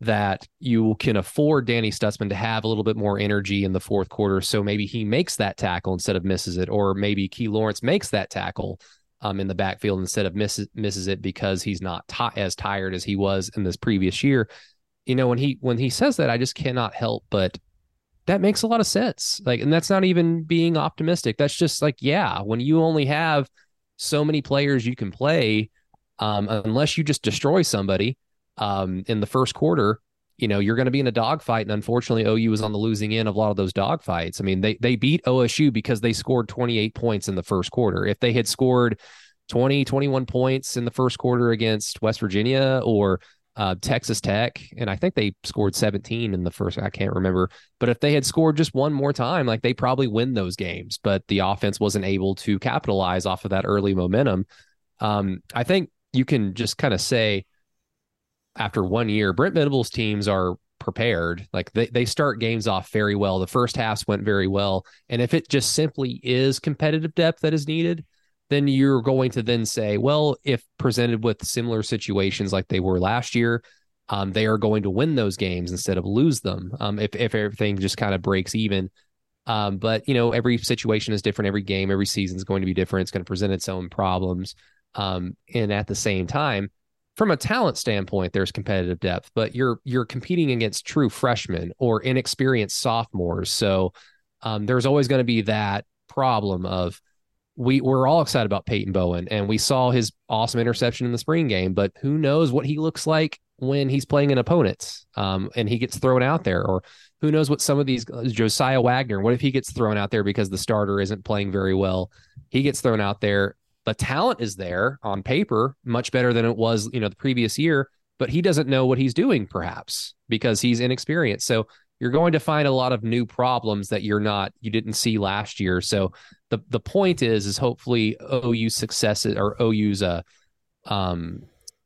that you can afford Danny Stutsman to have a little bit more energy in the fourth quarter. So maybe he makes that tackle instead of misses it, or maybe Key Lawrence makes that tackle um, in the backfield instead of misses misses it because he's not ti as tired as he was in this previous year. You know, when he when he says that, I just cannot help but that makes a lot of sense. Like, and that's not even being optimistic. That's just like, yeah, when you only have so many players you can play, um, unless you just destroy somebody um, in the first quarter, you know, you're going to be in a dogfight. And unfortunately, OU was on the losing end of a lot of those dogfights. I mean, they they beat OSU because they scored 28 points in the first quarter. If they had scored 20, 21 points in the first quarter against West Virginia or uh, Texas Tech, and I think they scored 17 in the first. I can't remember, but if they had scored just one more time, like they probably win those games. But the offense wasn't able to capitalize off of that early momentum. Um, I think you can just kind of say after one year, Brent Venables teams are prepared. Like they, they start games off very well. The first halves went very well. And if it just simply is competitive depth that is needed, then you're going to then say, well, if presented with similar situations like they were last year, um, they are going to win those games instead of lose them. Um, if if everything just kind of breaks even. Um, but you know, every situation is different. Every game, every season is going to be different. It's going to present its own problems. Um, and at the same time, from a talent standpoint, there's competitive depth, but you're you're competing against true freshmen or inexperienced sophomores. So um, there's always going to be that problem of we we're all excited about Peyton Bowen, and we saw his awesome interception in the spring game, but who knows what he looks like when he's playing an opponent, um, and he gets thrown out there, or who knows what some of these Josiah Wagner. What if he gets thrown out there because the starter isn't playing very well? He gets thrown out there. The talent is there on paper, much better than it was, you know, the previous year, but he doesn't know what he's doing, perhaps because he's inexperienced. So you're going to find a lot of new problems that you're not you didn't see last year. So the the point is is hopefully OU successes or OU's uh um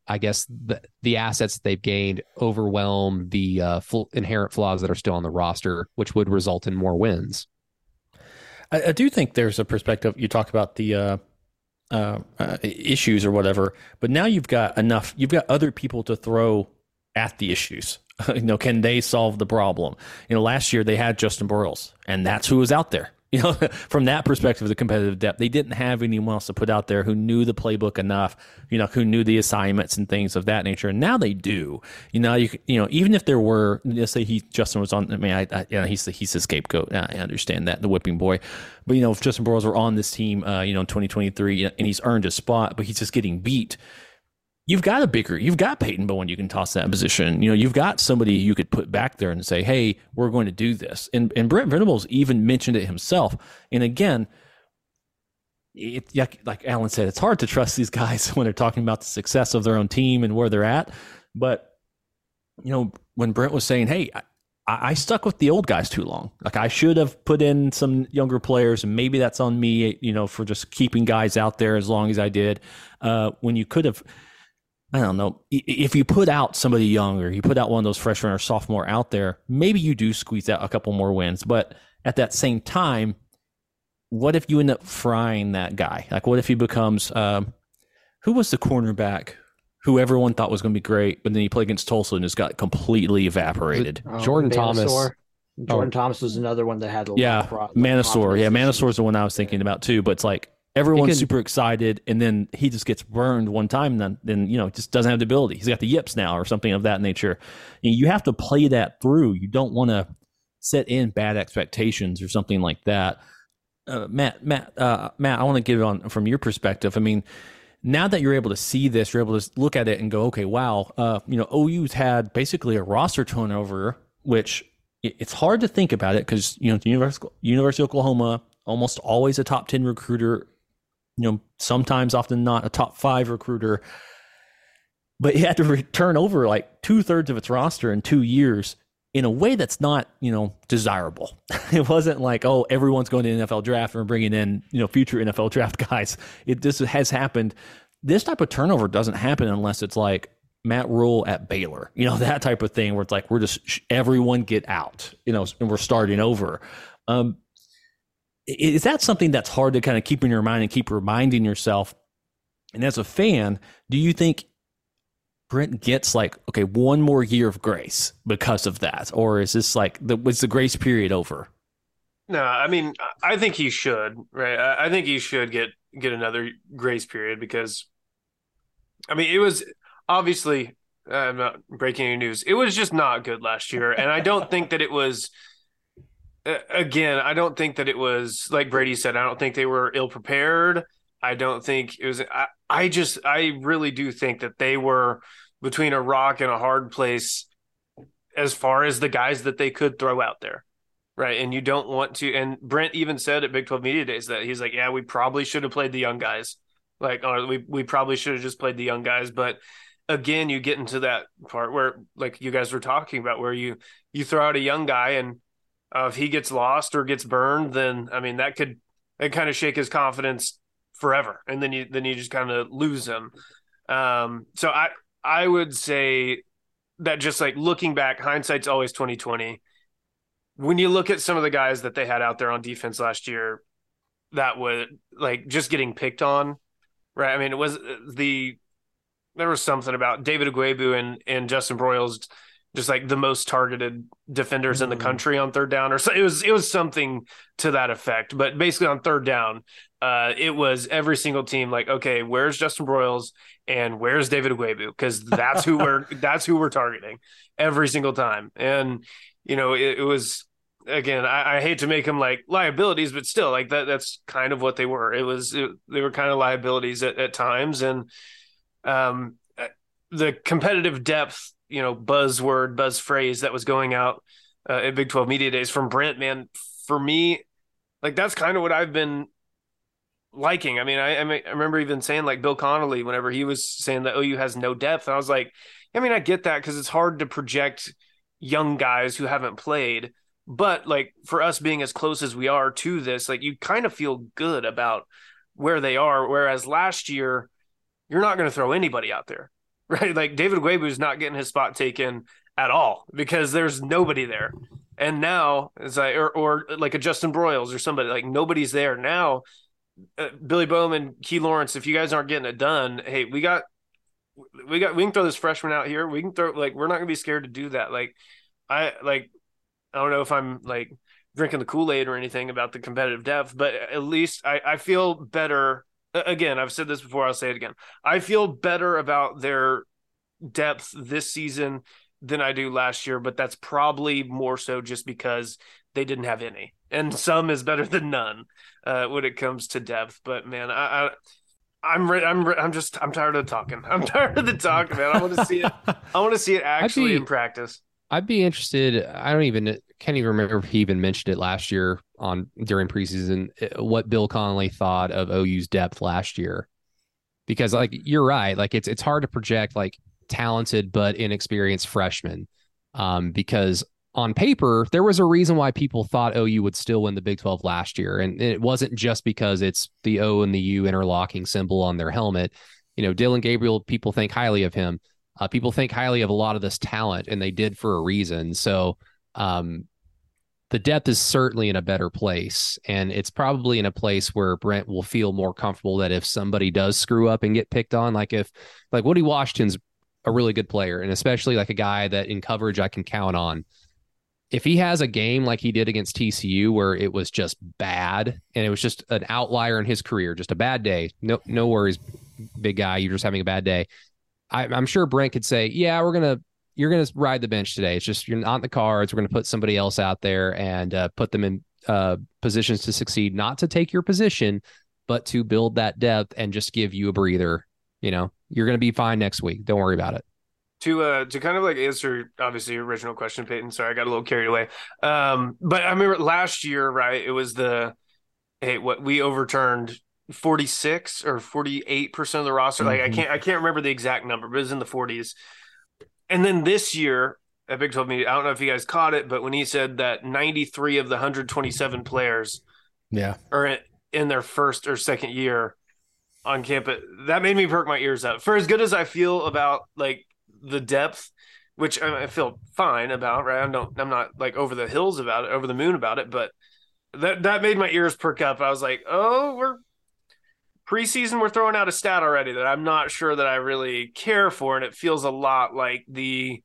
I guess the the assets that they've gained overwhelm the uh, full inherent flaws that are still on the roster, which would result in more wins. I, I do think there's a perspective. You talk about the uh, uh, uh, issues or whatever, but now you've got enough. You've got other people to throw at the issues. you know, can they solve the problem? You know, last year they had Justin Broiles, and that's who was out there. You know, from that perspective, of the competitive depth, they didn't have anyone else to put out there who knew the playbook enough. You know, who knew the assignments and things of that nature. And now they do. You know, you you know, even if there were, let's say he Justin was on. I mean, I, I yeah, he's the, he's the scapegoat. I understand that the whipping boy, but you know, if Justin Broiles were on this team, uh, you know, in 2023, and he's earned a spot, but he's just getting beat you've got a bigger, you've got Peyton Bowen you can toss that position. You know, you've got somebody you could put back there and say, hey, we're going to do this. And and Brent Venables even mentioned it himself. And again, it, like Alan said, it's hard to trust these guys when they're talking about the success of their own team and where they're at. But you know, when Brent was saying, "Hey, I, I stuck with the old guys too long. Like I should have put in some younger players, and maybe that's on me, you know, for just keeping guys out there as long as I did. Uh, when you could have." I don't know. If you put out somebody younger, you put out one of those freshman or sophomore out there, maybe you do squeeze out a couple more wins. But at that same time, what if you end up frying that guy? Like, what if he becomes, um, who was the cornerback who everyone thought was going to be great, but then he played against Tulsa and just got completely evaporated. Oh, Jordan Manasor. Thomas. Jordan Oh. Thomas was another one that had a lot Yeah, of pro- like, Manasor. Yeah, confidence Manasor's the one I was thinking about too. But it's like everyone's super excited, and then he just gets burned one time, and then then you know just doesn't have the ability. He's got the yips now, or something of that nature. You have to play that through. You don't want to set in bad expectations or something like that. Uh, Matt, Matt, uh, Matt, I want to give it on from your perspective. I mean, now that you're able to see this, you're able to look at it and go, okay, wow, uh, you know, OU's had basically a roster turnover, which it's hard to think about it because you know the University, University of Oklahoma almost always a top ten recruiter, you know, sometimes often not a top five recruiter, but it had to turn over like two thirds of its roster in two years in a way that's not you know desirable. it wasn't like oh everyone's going to NFL draft and bringing in you know future NFL draft guys. It this has happened. This type of turnover doesn't happen unless it's like Matt Rhule at Baylor, you know that type of thing where it's like we're just everyone get out, you know, and we're starting over. Um, is that something that's hard to kind of keep in your mind and keep reminding yourself? And as a fan, do you think Brent gets like okay one more year of grace because of that, or is this like the was the grace period over? No, I mean, I think he should, right? I think he should get get another grace period because, I mean, it was obviously uh, I'm not breaking any news. It was just not good last year, and I don't think that it was. Again, I don't think that it was like Brady said. I don't think they were ill prepared. I don't think it was. I, I just, I really do think that they were between a rock and a hard place as far as the guys that they could throw out there. Right. And you don't want to. And Brent even said at Big 12 Media Days that he's like, yeah, we probably should have played the young guys. Like, or we, we probably should have just played the young guys. But again, you get into that part where, like you guys were talking about, where you, you throw out a young guy and uh, if he gets lost or gets burned, then I mean, that could, that kind of shake his confidence forever. And then you, then you just kind of lose him. Um, so I, I would say that just like looking back, hindsight's always 2020 when you look at some of the guys that they had out there on defense last year, that would like just getting picked on, right? I mean, it was the there was something about David Aguebu and and Justin Broiles just like the most targeted defenders in the country on third down, or so it was it was something to that effect. But basically on third down, uh, it was every single team like, okay, where's Justin Broiles and where's David Aguebu? Because that's who we're that's who we're targeting every single time. And you know, it, it was again, I, I hate to make them like liabilities, but still, like that that's kind of what they were. It was it, they were kind of liabilities at, at times, and um, the competitive depth, you know, buzzword, buzz phrase that was going out uh, at Big Twelve Media Days from Brent, man, for me, like that's kind of what I've been liking. I mean, I, I remember even saying like Bill Connelly whenever he was saying that OU has no depth, and I was like, I mean, I get that because it's hard to project young guys who haven't played, but like for us being as close as we are to this, like you kind of feel good about where they are. Whereas last year, you're not going to throw anybody out there, right? Like David Webu is not getting his spot taken at all because there's nobody there. And now it's like, or, or like a Justin Broiles or somebody like nobody's there now. Uh, Billy Bowman, Key Lawrence, if you guys aren't getting it done, hey, we got, we got, we can throw this freshman out here. We can throw like we're not gonna be scared to do that. Like, I like, I don't know if I'm like drinking the Kool Aid or anything about the competitive depth, but at least I, I feel better. Again, I've said this before. I'll say it again. I feel better about their depth this season than I do last year, but that's probably more so just because they didn't have any, and some is better than none uh, when it comes to depth. But man, I, I I'm re- I'm re- I'm just I'm tired of talking. I'm tired of the talk, man. I want to see it. I want to see it actually be- in practice. I'd be interested. I don't even can't even remember if he even mentioned it last year on during preseason. uh, What Bill Connelly thought of OU's depth last year, because like you're right, like it's it's hard to project like talented but inexperienced freshmen, um, because on paper there was a reason why people thought OU would still win the Big Twelve last year, and it wasn't just because it's the O and the U interlocking symbol on their helmet. You know, Dillon Gabriel, people think highly of him uh, people think highly of a lot of this talent, and they did for a reason. So, um, the depth is certainly in a better place. And it's probably in a place where Brent will feel more comfortable that if somebody does screw up and get picked on, like if like Woody Washington's a really good player, and especially like a guy that in coverage I can count on. If he has a game like he did against TCU where it was just bad and it was just an outlier in his career, just a bad day, no no worries, big guy, you're just having a bad day. I, I'm sure Brent could say, "Yeah, we're gonna you're to ride the bench today. It's just you're not in the cards. We're to put somebody else out there and uh, put them in uh, positions to succeed, not to take your position, but to build that depth and just give you a breather. You know, you're to be fine next week. Don't worry about it. To uh to kind of like answer obviously your original question, Peyton. Sorry, I got a little carried away. Um, but I remember last year, right? It was the hey, what we overturned 46 or 48 percent of the roster. Like I mm-hmm. can't I can't remember the exact number, but it was in the 40s and then this year, Epic told me, I don't know if you guys caught it, but when he said that 93 of the 127 players Yeah. are in, their first or second year on campus, that made me perk my ears up. For as good as I feel about like the depth, which I I feel fine about, right? I don't, I'm not like over the hills about it, over the moon about it, but that that made my ears perk up. I was like, oh, we're preseason we're throwing out a stat already that I'm not sure that I really care for, and it feels a lot like the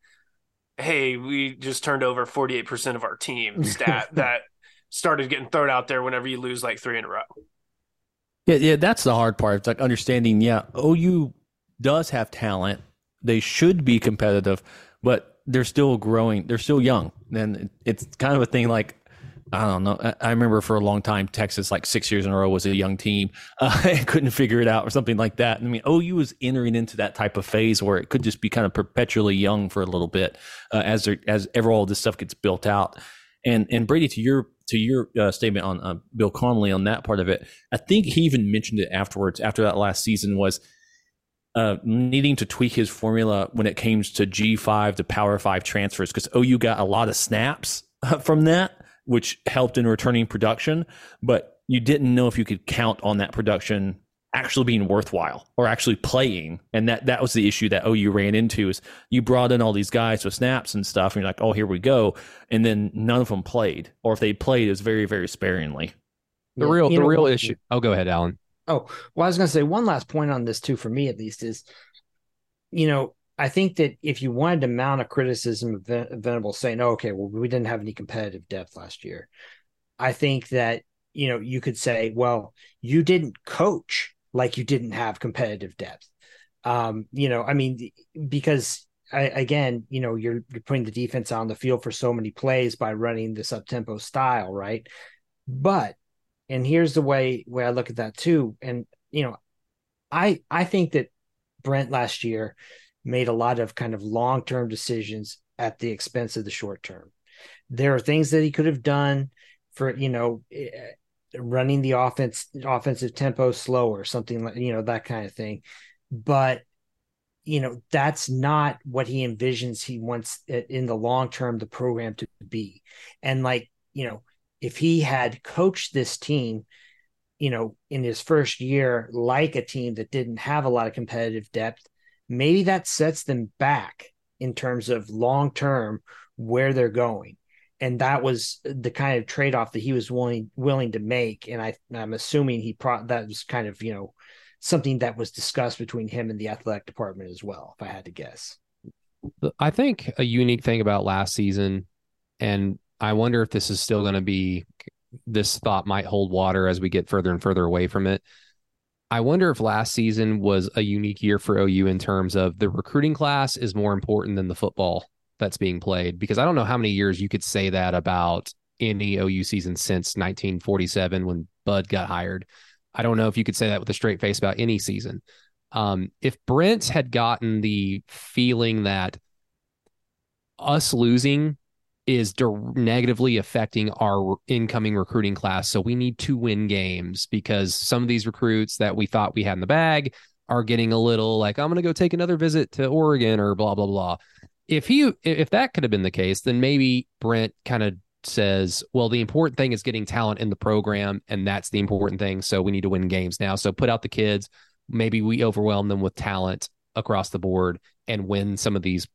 hey, we just turned over 48% of our team stat that started getting thrown out there whenever you lose like three in a row. Yeah, yeah, that's the hard part. It's like understanding, yeah, OU does have talent. They should be competitive, but they're still growing. They're still young. And it's kind of a thing like, I don't know. I- remember for a long time, Texas, like six years in a row, was a young team. Uh, couldn't figure it out or something like that. I mean, OU was entering into that type of phase where it could just be kind of perpetually young for a little bit uh, as as ever all this stuff gets built out. And and Brady, to your to your uh, statement on uh, Bill Connelly on that part of it, I think he even mentioned it afterwards after that last season was uh, needing to tweak his formula when it came to G five to Power five transfers because OU got a lot of snaps uh, from that, which helped in returning production, but you didn't know if you could count on that production actually being worthwhile or actually playing. And that that was the issue that OU ran into is you brought in all these guys with snaps and stuff, and you're like, oh, here we go, and then none of them played, or if they played, it was very very sparingly. The Yeah, real the know, real issue. Oh, go ahead, Alan. Oh, well, I was going to say one last point on this too, for me at least, is you know, I think that if you wanted to mount a criticism of Ven- Venables saying, oh, okay, well, we didn't have any competitive depth last year, I think that, you know, you could say, well, you didn't coach like you didn't have competitive depth. Um, you know, I mean, because I, again, you know, you're you're putting the defense on the field for so many plays by running this up tempo style, right? But and here's the way way I look at that too. And you know, I I think that Brent last year made a lot of kind of long term decisions at the expense of the short term. There are things that he could have done for you know eh, running the offense offensive tempo slower, something like you know that kind of thing. But you know that's not what he envisions he wants in the long term the program to be. And like you know if he had coached this team you know, in his first year, like a team that didn't have a lot of competitive depth, maybe that sets them back in terms of long term where they're going. And that was the kind of trade off that he was willing willing to make. And I, I'm assuming he pro that was kind of you know something that was discussed between him and the athletic department as well, if I had to guess. I think a unique thing about last season, and I wonder if this is still going to be this thought might hold water as we get further and further away from it. I wonder if last season was a unique year for OU in terms of the recruiting class is more important than the football that's being played. Because I don't know how many years you could say that about any OU season since 1947 when Bud got hired. I don't know if you could say that with a straight face about any season. Um, if Brent had gotten the feeling that us losing is negatively affecting our incoming recruiting class. So we need to win games because some of these recruits that we thought we had in the bag are getting a little like, I'm going to go take another visit to Oregon or blah, blah, blah. If he, if that could have been the case, then maybe Brent kind of says, well, the important thing is getting talent in the program, and that's the important thing. So we need to win games now. So put out the kids. Maybe we overwhelm them with talent across the board and win some of these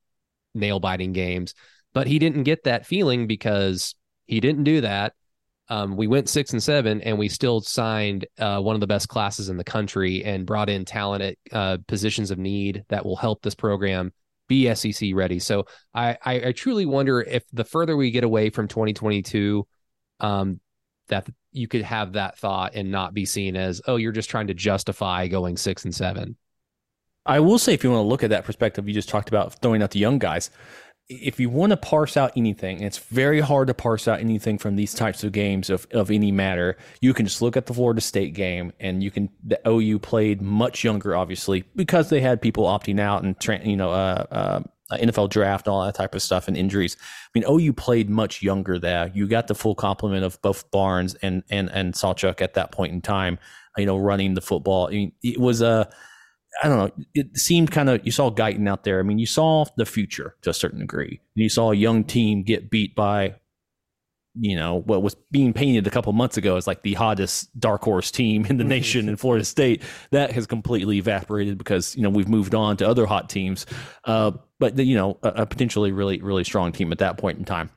nail biting games but he didn't get that feeling because He didn't do that. Um, we went six and seven, and we still signed uh, one of the best classes in the country and brought in talent at uh, positions of need that will help this program be SEC ready. So I, I, I truly wonder if the further we get away from 2022, um, that you could have that thought and not be seen as, oh, you're just trying to justify going six and seven. I will say, if you want to look at that perspective, you just talked about throwing out the young guys. If you want to parse out anything, it's very hard to parse out anything from these types of games of, of any matter. You can just look at the Florida State game, and you can the OU played much younger, obviously, because they had people opting out and you know uh, uh, NFL draft, and all that type of stuff, and injuries. I mean, OU played much younger there. You got the full complement of both Barnes and and and Sawchuk at that point in time. You know, running the football. I mean, it was a I don't know. It seemed kind of you saw Guyton out there. I mean, you saw the future to a certain degree. You saw a young team get beat by, you know, what was being painted a couple months ago as like the hottest dark horse team in the nation in Florida State. That has completely evaporated because you know we've moved on to other hot teams. Uh, but you know, a, a, potentially really really strong team at that point in time.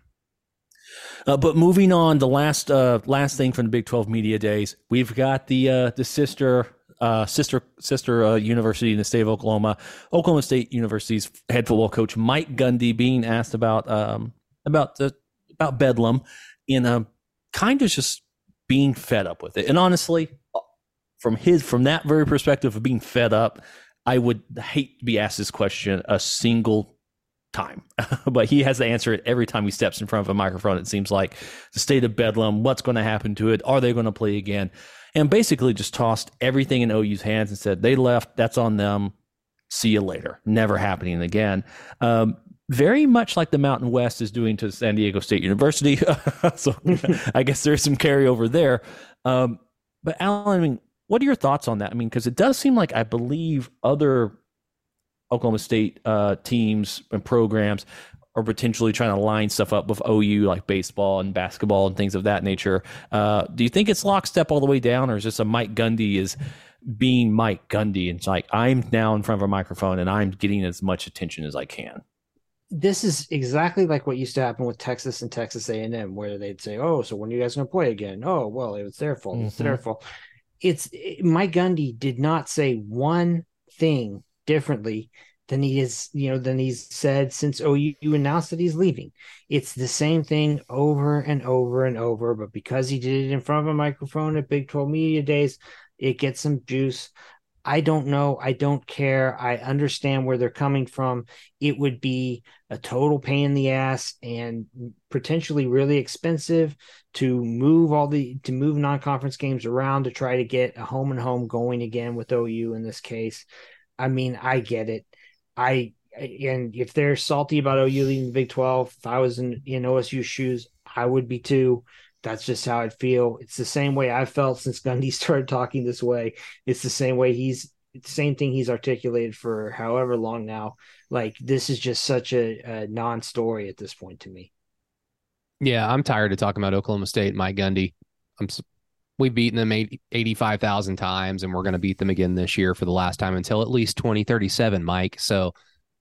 Uh, but moving on, the last uh, last thing from the Big Twelve media days, we've got the uh, the sister uh, sister sister uh, university in the state of Oklahoma, Oklahoma State University's head football coach Mike Gundy being asked about um, about the about Bedlam, in a kind of just being fed up with it. And honestly, from his from that very perspective of being fed up, I would hate to be asked this question a single time. but he has to answer it every time he steps in front of a microphone. It seems like the state of Bedlam, what's going to happen to it? Are they going to play again? And basically just tossed everything in OU's hands and said they left. That's on them. See you later. Never happening again. Um, very much like the Mountain West is doing to San Diego State University. so I guess there's some carryover there. Um, but Alan, I mean, what are your thoughts on that? I mean, because it does seem like I believe other Oklahoma State uh, teams and programs or potentially trying to line stuff up with OU like baseball and basketball and things of that nature. Uh, do you think it's lockstep all the way down, or is this a Mike Gundy is being Mike Gundy? And it's like I'm now in front of a microphone and I'm getting as much attention as I can. This is exactly like what used to happen with Texas and Texas A&M, where they'd say, "Oh, so when are you guys going to play again?" Oh, well, it was their fault. Mm-hmm. It's their fault. It's it, Mike Gundy did not say one thing differently than he is, you know, than he's said since OU announced that he's leaving. It's the same thing over and over and over, but because he did it in front of a microphone at Big 12 Media Days, it gets some juice. I don't know. I don't care. I understand where they're coming from. It would be a total pain in the ass and potentially really expensive to move all the to move non-conference games around to try to get a home and home going again with OU in this case. I mean, I get it. I and if they're salty about OU leading the Big Twelve, if I was in in OSU's shoes, I would be too. That's just how I'd feel. It's the same way I've felt since Gundy started talking this way. It's the same way he's same thing he's articulated for however long now. Like this is just such a, a non-story at this point to me. Yeah, I'm tired of talking about Oklahoma State, Mike Gundy. I'm we've beaten them 80, 85,000 times and we're going to beat them again this year for the last time until at least 2037, Mike. So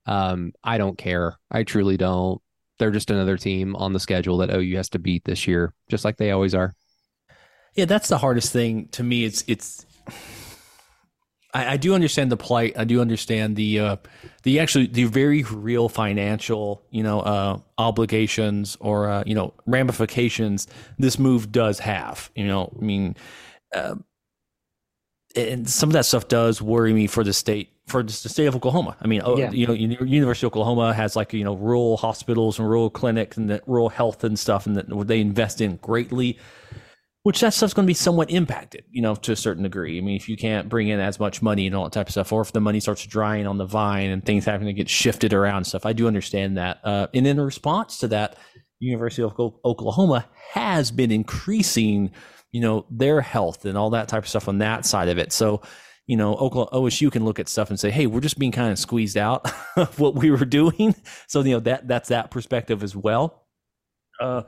um, I don't care. I truly don't. They're just another team on the schedule that OU has to beat this year, just like they always are. Yeah, that's the hardest thing to me. It's it's I, I do understand the plight. I do understand the uh, the actually the very real financial you know uh, obligations or uh, you know ramifications this move does have. You know, I mean, uh, and some of that stuff does worry me for the state for the state of Oklahoma. I mean, oh, yeah. you know, University of Oklahoma has like you know rural hospitals and rural clinics and the rural health and stuff, and that they invest in greatly which that stuff's going to be somewhat impacted, you know, to a certain degree. I mean, if you can't bring in as much money and all that type of stuff, or if the money starts drying on the vine and things having to get shifted around stuff, I do understand that. Uh, and in response to that, University of Oklahoma has been increasing, you know, their health and all that type of stuff on that side of it. So, you know, Oklahoma, OSU can look at stuff and say, "Hey, we're just being kind of squeezed out of what we were doing." So, you know, that that's that perspective as well. Uh,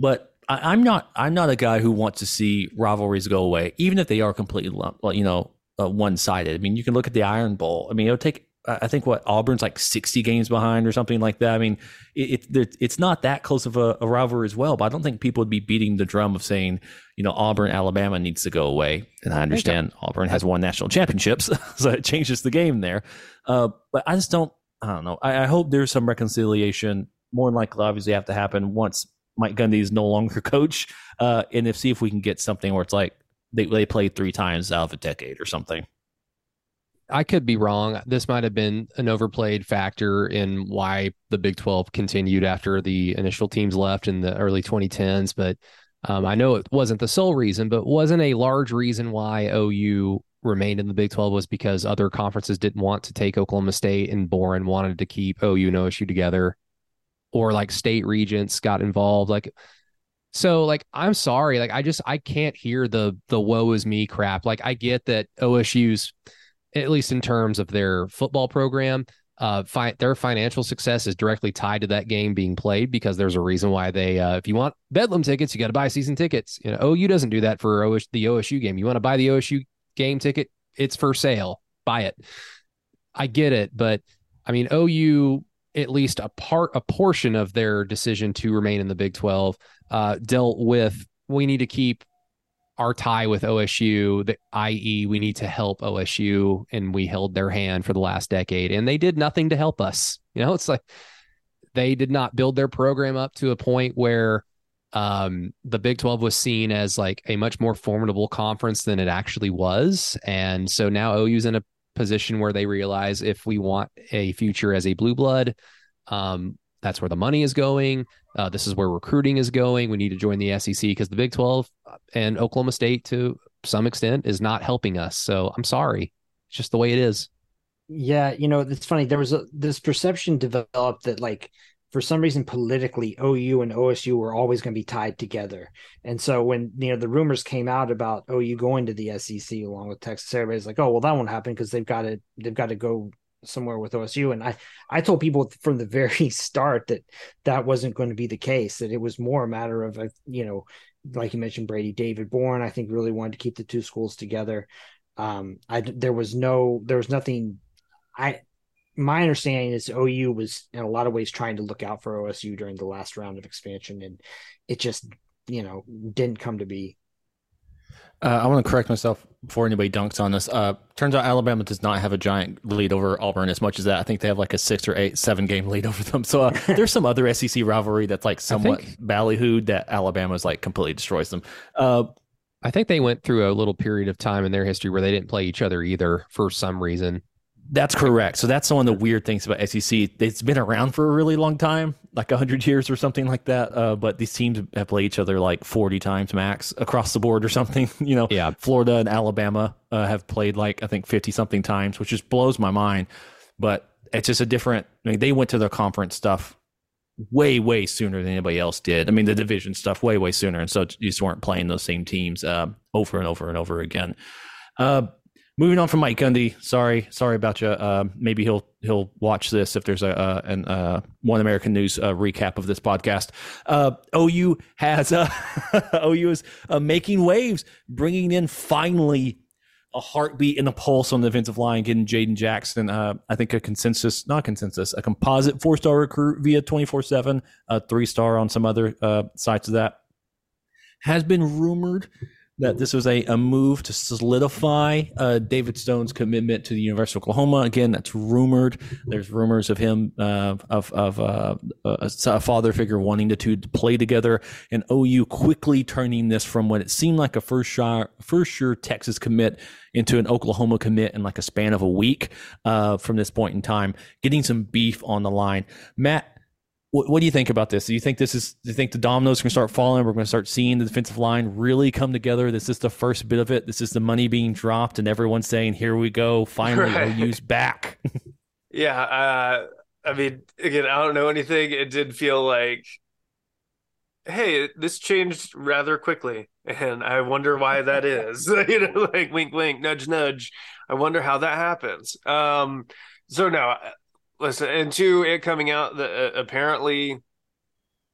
but I, am not I'm not a guy who wants to see rivalries go away, even if they are completely you know uh, one sided. I mean, you can look at the Iron Bowl. I mean, it would take I think what Auburn's like 60 games behind or something like that. I mean, it, it it's not that close of a, a, rivalry as well, but I don't think people would be beating the drum of saying, you know, Auburn, Alabama needs to go away. And I understand Auburn has won national championships, so it changes the game there. Uh, but I just don't, I don't know. I, I hope there's some reconciliation. More than likely, obviously, have to happen once Mike Gundy is no longer coach, uh, and if see if we can get something where it's like they they played three times out of a decade or something. I could be wrong. This might have been an overplayed factor in why the Big 12 continued after the initial teams left in the early 2010s. But um, I know it wasn't the sole reason, but wasn't a large reason why OU remained in the Big 12 was because other conferences didn't want to take Oklahoma State and Boren wanted to keep OU and OSU together, or like state regents got involved. Like, so like I'm sorry, like I just I can't hear the the woe is me crap. Like I get that OSU's at least in terms of their football program, uh, fi- their financial success is directly tied to that game being played because there's a reason why they, uh, if you want Bedlam tickets, you got to buy season tickets. You know, OU doesn't do that for OS- the OSU game. You want to buy the OSU game ticket, it's for sale. Buy it. I get it, but I mean, OU at least a part, a portion of their decision to remain in the Big Twelve uh, dealt with we need to keep our tie with OSU, the, i.e., we need to help OSU, and we held their hand for the last decade, and they did nothing to help us. You know, it's like they did not build their program up to a point where um, the Big 12 was seen as like a much more formidable conference than it actually was. And so now OU's in a position where they realize if we want a future as a blue blood, um, that's where the money is going. Uh, this is where recruiting is going. We need to join the SEC because the Big 12 and Oklahoma State, to some extent, is not helping us. So I'm sorry. It's just the way it is. Yeah. You know, it's funny. There was a, this perception developed that, like, for some reason, politically, OU and OSU were always going to be tied together. And so when, you know, the rumors came out about OU going to the SEC along with Texas, everybody's like, oh, well, that won't happen because they've got to, they've got to go somewhere with OSU. And I, I told people from the very start that that wasn't going to be the case, that it was more a matter of, a, you know, like you mentioned, Brady, David Boren, I think really wanted to keep the two schools together. Um, I, there was no, there was nothing, I, my understanding is OU was in a lot of ways trying to look out for OSU during the last round of expansion, and it just, you know, didn't come to be. Uh, I want to correct myself before anybody dunks on this. Uh, turns out Alabama does not have a giant lead over Auburn as much as that. I think they have like a six or eight, seven game lead over them. So uh, there's some other SEC rivalry that's like somewhat think, ballyhooed that Alabama's like completely destroys them. Uh, I think they went through a little period of time in their history where they didn't play each other either for some reason. That's correct. So that's one of the weird things about SEC. It's been around for a really long time, like hundred years or something like that. Uh, but these teams have played each other like forty times max across the board or something. You know, yeah. Florida and Alabama uh, have played like I think fifty something times, which just blows my mind. But it's just a different. I mean, they went to their conference stuff way way sooner than anybody else did. I mean, the division stuff way way sooner, and so you just weren't playing those same teams uh, over and over and over again. Uh, moving on from Mike Gundy. Sorry, sorry about you. Uh, maybe he'll he'll watch this if there's a uh, an uh, One American News uh, recap of this podcast. Uh, OU has uh, OU is making waves, bringing in finally a heartbeat and a pulse on the defensive line, getting Jayden Jackson. I think a consensus, not consensus, a composite four star recruit via twenty four seven, a three star on some other sites of that. Has been rumored that this was a, a move to solidify uh, David Stone's commitment to the University of Oklahoma. Again, that's rumored. There's rumors of him uh, of of uh, a, a, father figure wanting the two to play together, and OU quickly turning this from what it seemed like a first shot, first sure Texas commit into an Oklahoma commit in like a span of a week uh, from this point in time, getting some beef on the line. Matt, what, what, do you think about this? Do you think this is? Do you think the dominoes are going to start falling? We're going to start seeing the defensive line really come together. This is the first bit of it. This is the money being dropped, and everyone's saying, "Here we go! Finally, right. OU's back." yeah, uh, I mean, again, I don't know anything. It did feel like, hey, this changed rather quickly, and I wonder why that is. you know, like wink, wink, nudge, nudge. I wonder how that happens. Um, so no, Listen, and two, it coming out that uh, apparently,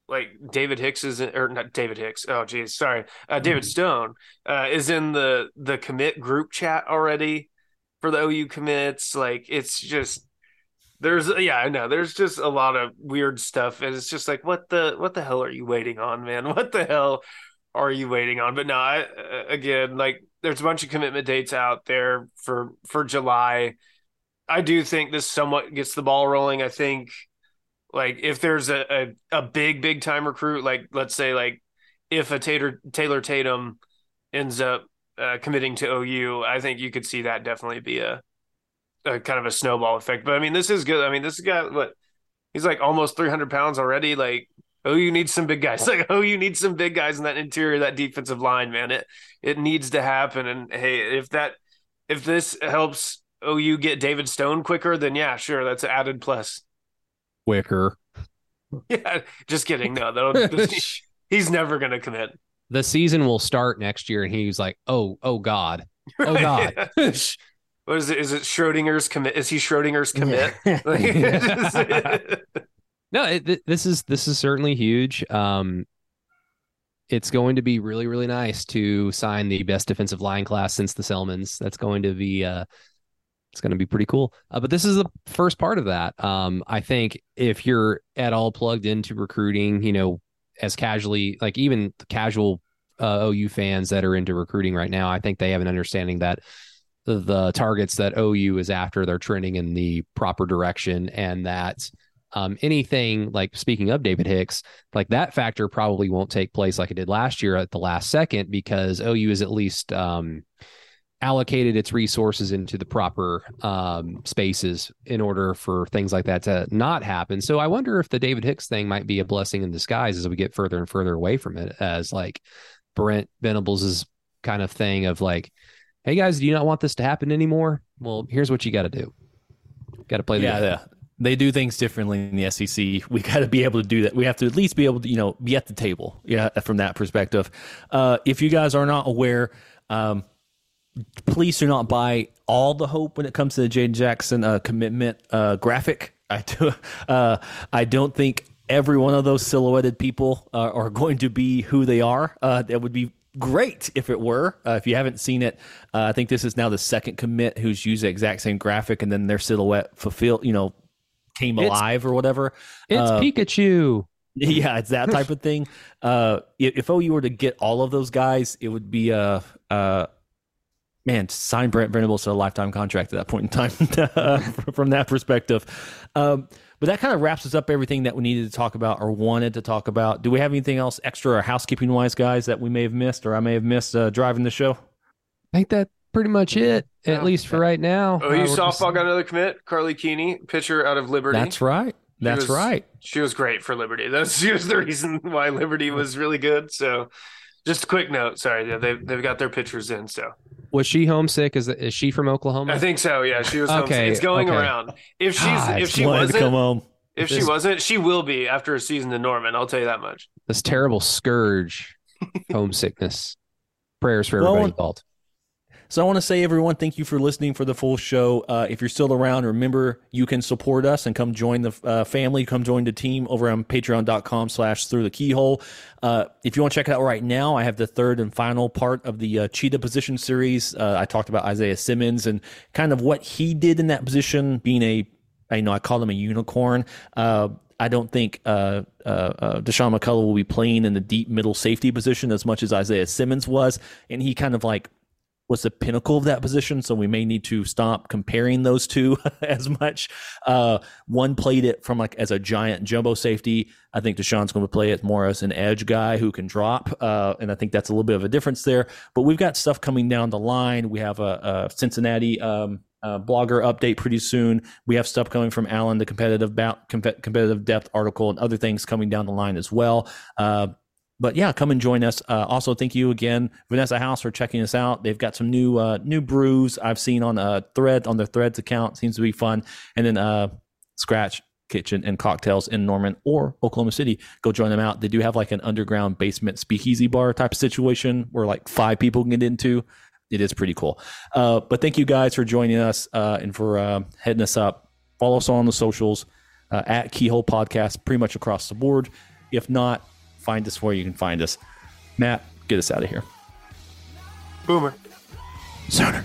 like David Hicks is in, or not David Hicks. Oh, geez, sorry, uh, David mm-hmm. Stone uh, is in the the commit group chat already for the OU commits. Like it's just There's yeah, I know. There's just a lot of weird stuff, and it's just like, what the what the hell are you waiting on, man? What the hell are you waiting on? But no, I, uh, again, like there's a bunch of commitment dates out there for for July. I do think this somewhat gets the ball rolling. I think like if there's a a, a big big time recruit, like let's say like if a Taylor Taylor Tatum ends up uh, committing to OU, I think you could see that definitely be a a kind of a snowball effect. But I mean, this is good. I mean, this guy, what he's like almost 300 pounds already. Like, oh, you need some big guys. Like, oh, you need some big guys in that interior, that defensive line, man. It it needs to happen. And hey, if that if this helps OU get David Stone quicker, then yeah, sure, that's an added plus. Quicker. Yeah, just kidding. No, that'll, he's never going to commit. The season will start next year, and he's like, "Oh, oh God, oh God." what is it? Is it Schrodinger's commit? Is he Schrodinger's commit? no, it, this is this is certainly huge. Um, it's going to be really really nice to sign the best defensive line class since the Selmans. That's going to be uh, it's going to be pretty cool. Uh, but this is the first part of that. Um, I think if you're at all plugged into recruiting, you know, as casually, like even casual uh, OU fans that are into recruiting right now, I think they have an understanding that the, the targets that OU is after, they're trending in the proper direction, and that um, anything like speaking of David Hicks, like that factor probably won't take place like it did last year at the last second because OU is at least um, allocated its resources into the proper um, spaces in order for things like that to not happen. So I wonder if the David Hicks thing might be a blessing in disguise as we get further and further away from it, as like Brent Venables' kind of thing of like, hey guys, do you not want this to happen anymore? Well, here's what you got to do. Got to play the yeah, yeah. They do things differently in the SEC. We got to be able to do that. We have to at least be able to, you know, be at the table. Yeah, from that perspective. Uh, if you guys are not aware, um, please do not buy all the hope when it comes to the Jayden Jackson uh, commitment uh, graphic. I do. Uh, I don't think every one of those silhouetted people uh, are going to be who they are. Uh, that would be great if it were. Uh, if you haven't seen it, I think this is now the second commit who's used the exact same graphic, and then their silhouette fulfilled, you know, came alive or whatever. It's Pikachu. Yeah, it's that type of thing. if, if OU were to get all of those guys, it would be a. Uh, man, sign Brent Venables to a lifetime contract at that point in time from that perspective. Um, but that kind of wraps us up everything that we needed to talk about or wanted to talk about. Do we have anything else extra or housekeeping wise, guys, that we may have missed or I may have missed uh, driving the show? I think that pretty much it, at least for right now. Oh, you Uh, we're softball just- got another commit. Karlie Keeney, pitcher out of Liberty. That's right. She That's was- right. She was great for Liberty. That's she was the reason why Liberty was really good. So, just a quick note. Sorry, yeah, they they've got their pitchers in. So Was she homesick? Is is she from Oklahoma? I think so. Yeah, she was. Okay, homesick. It's going okay. around. If she's God, if she Wanted to come wasn't home. if she wasn't she will be after a season in Norman. I'll tell you that much. this terrible scourge, homesickness. Prayers for Well, everybody involved. So I want to say, everyone, thank you for listening for the full show. Uh, if you're still around, remember you can support us and come join the uh, family. Come join the team over on patreon.com slash through the keyhole. Uh, if you want to check it out right now, I have the third and final part of the uh, cheetah position series. Uh, I talked about Isaiah Simmons and kind of what he did in that position, being a, I know I call him a unicorn. Uh, I don't think uh, uh, uh, Dasan McCullough will be playing in the deep middle safety position as much as Isaiah Simmons was, and he kind of like was the pinnacle of that position. So we may need to stop comparing those two as much. Uh, one played it from like as a giant jumbo safety. I think Dasan's going to play it more as an edge guy who can drop. Uh, and I think that's a little bit of a difference there. But we've got stuff coming down the line. We have a, a Cincinnati. Um, uh, blogger update pretty soon. We have stuff coming from Alan, the competitive bout, comp- competitive depth article, and other things coming down the line as well. Uh, but yeah, come and join us. Uh, also, thank you again, Vanessa House, for checking us out. They've got some new uh, new brews I've seen on a thread on their Threads account. Seems to be fun. And then uh, Scratch Kitchen and Cocktails in Norman or Oklahoma City. Go join them out. They do have like an underground basement speakeasy bar type of situation where like five people can get into. It is pretty cool. Uh, but thank you guys for joining us uh, and for uh, heading us up. Follow us on the socials uh, at Keyhole Podcast, pretty much across the board. If not, find us where you can find us. Matt, get us out of here. Boomer. Sooner.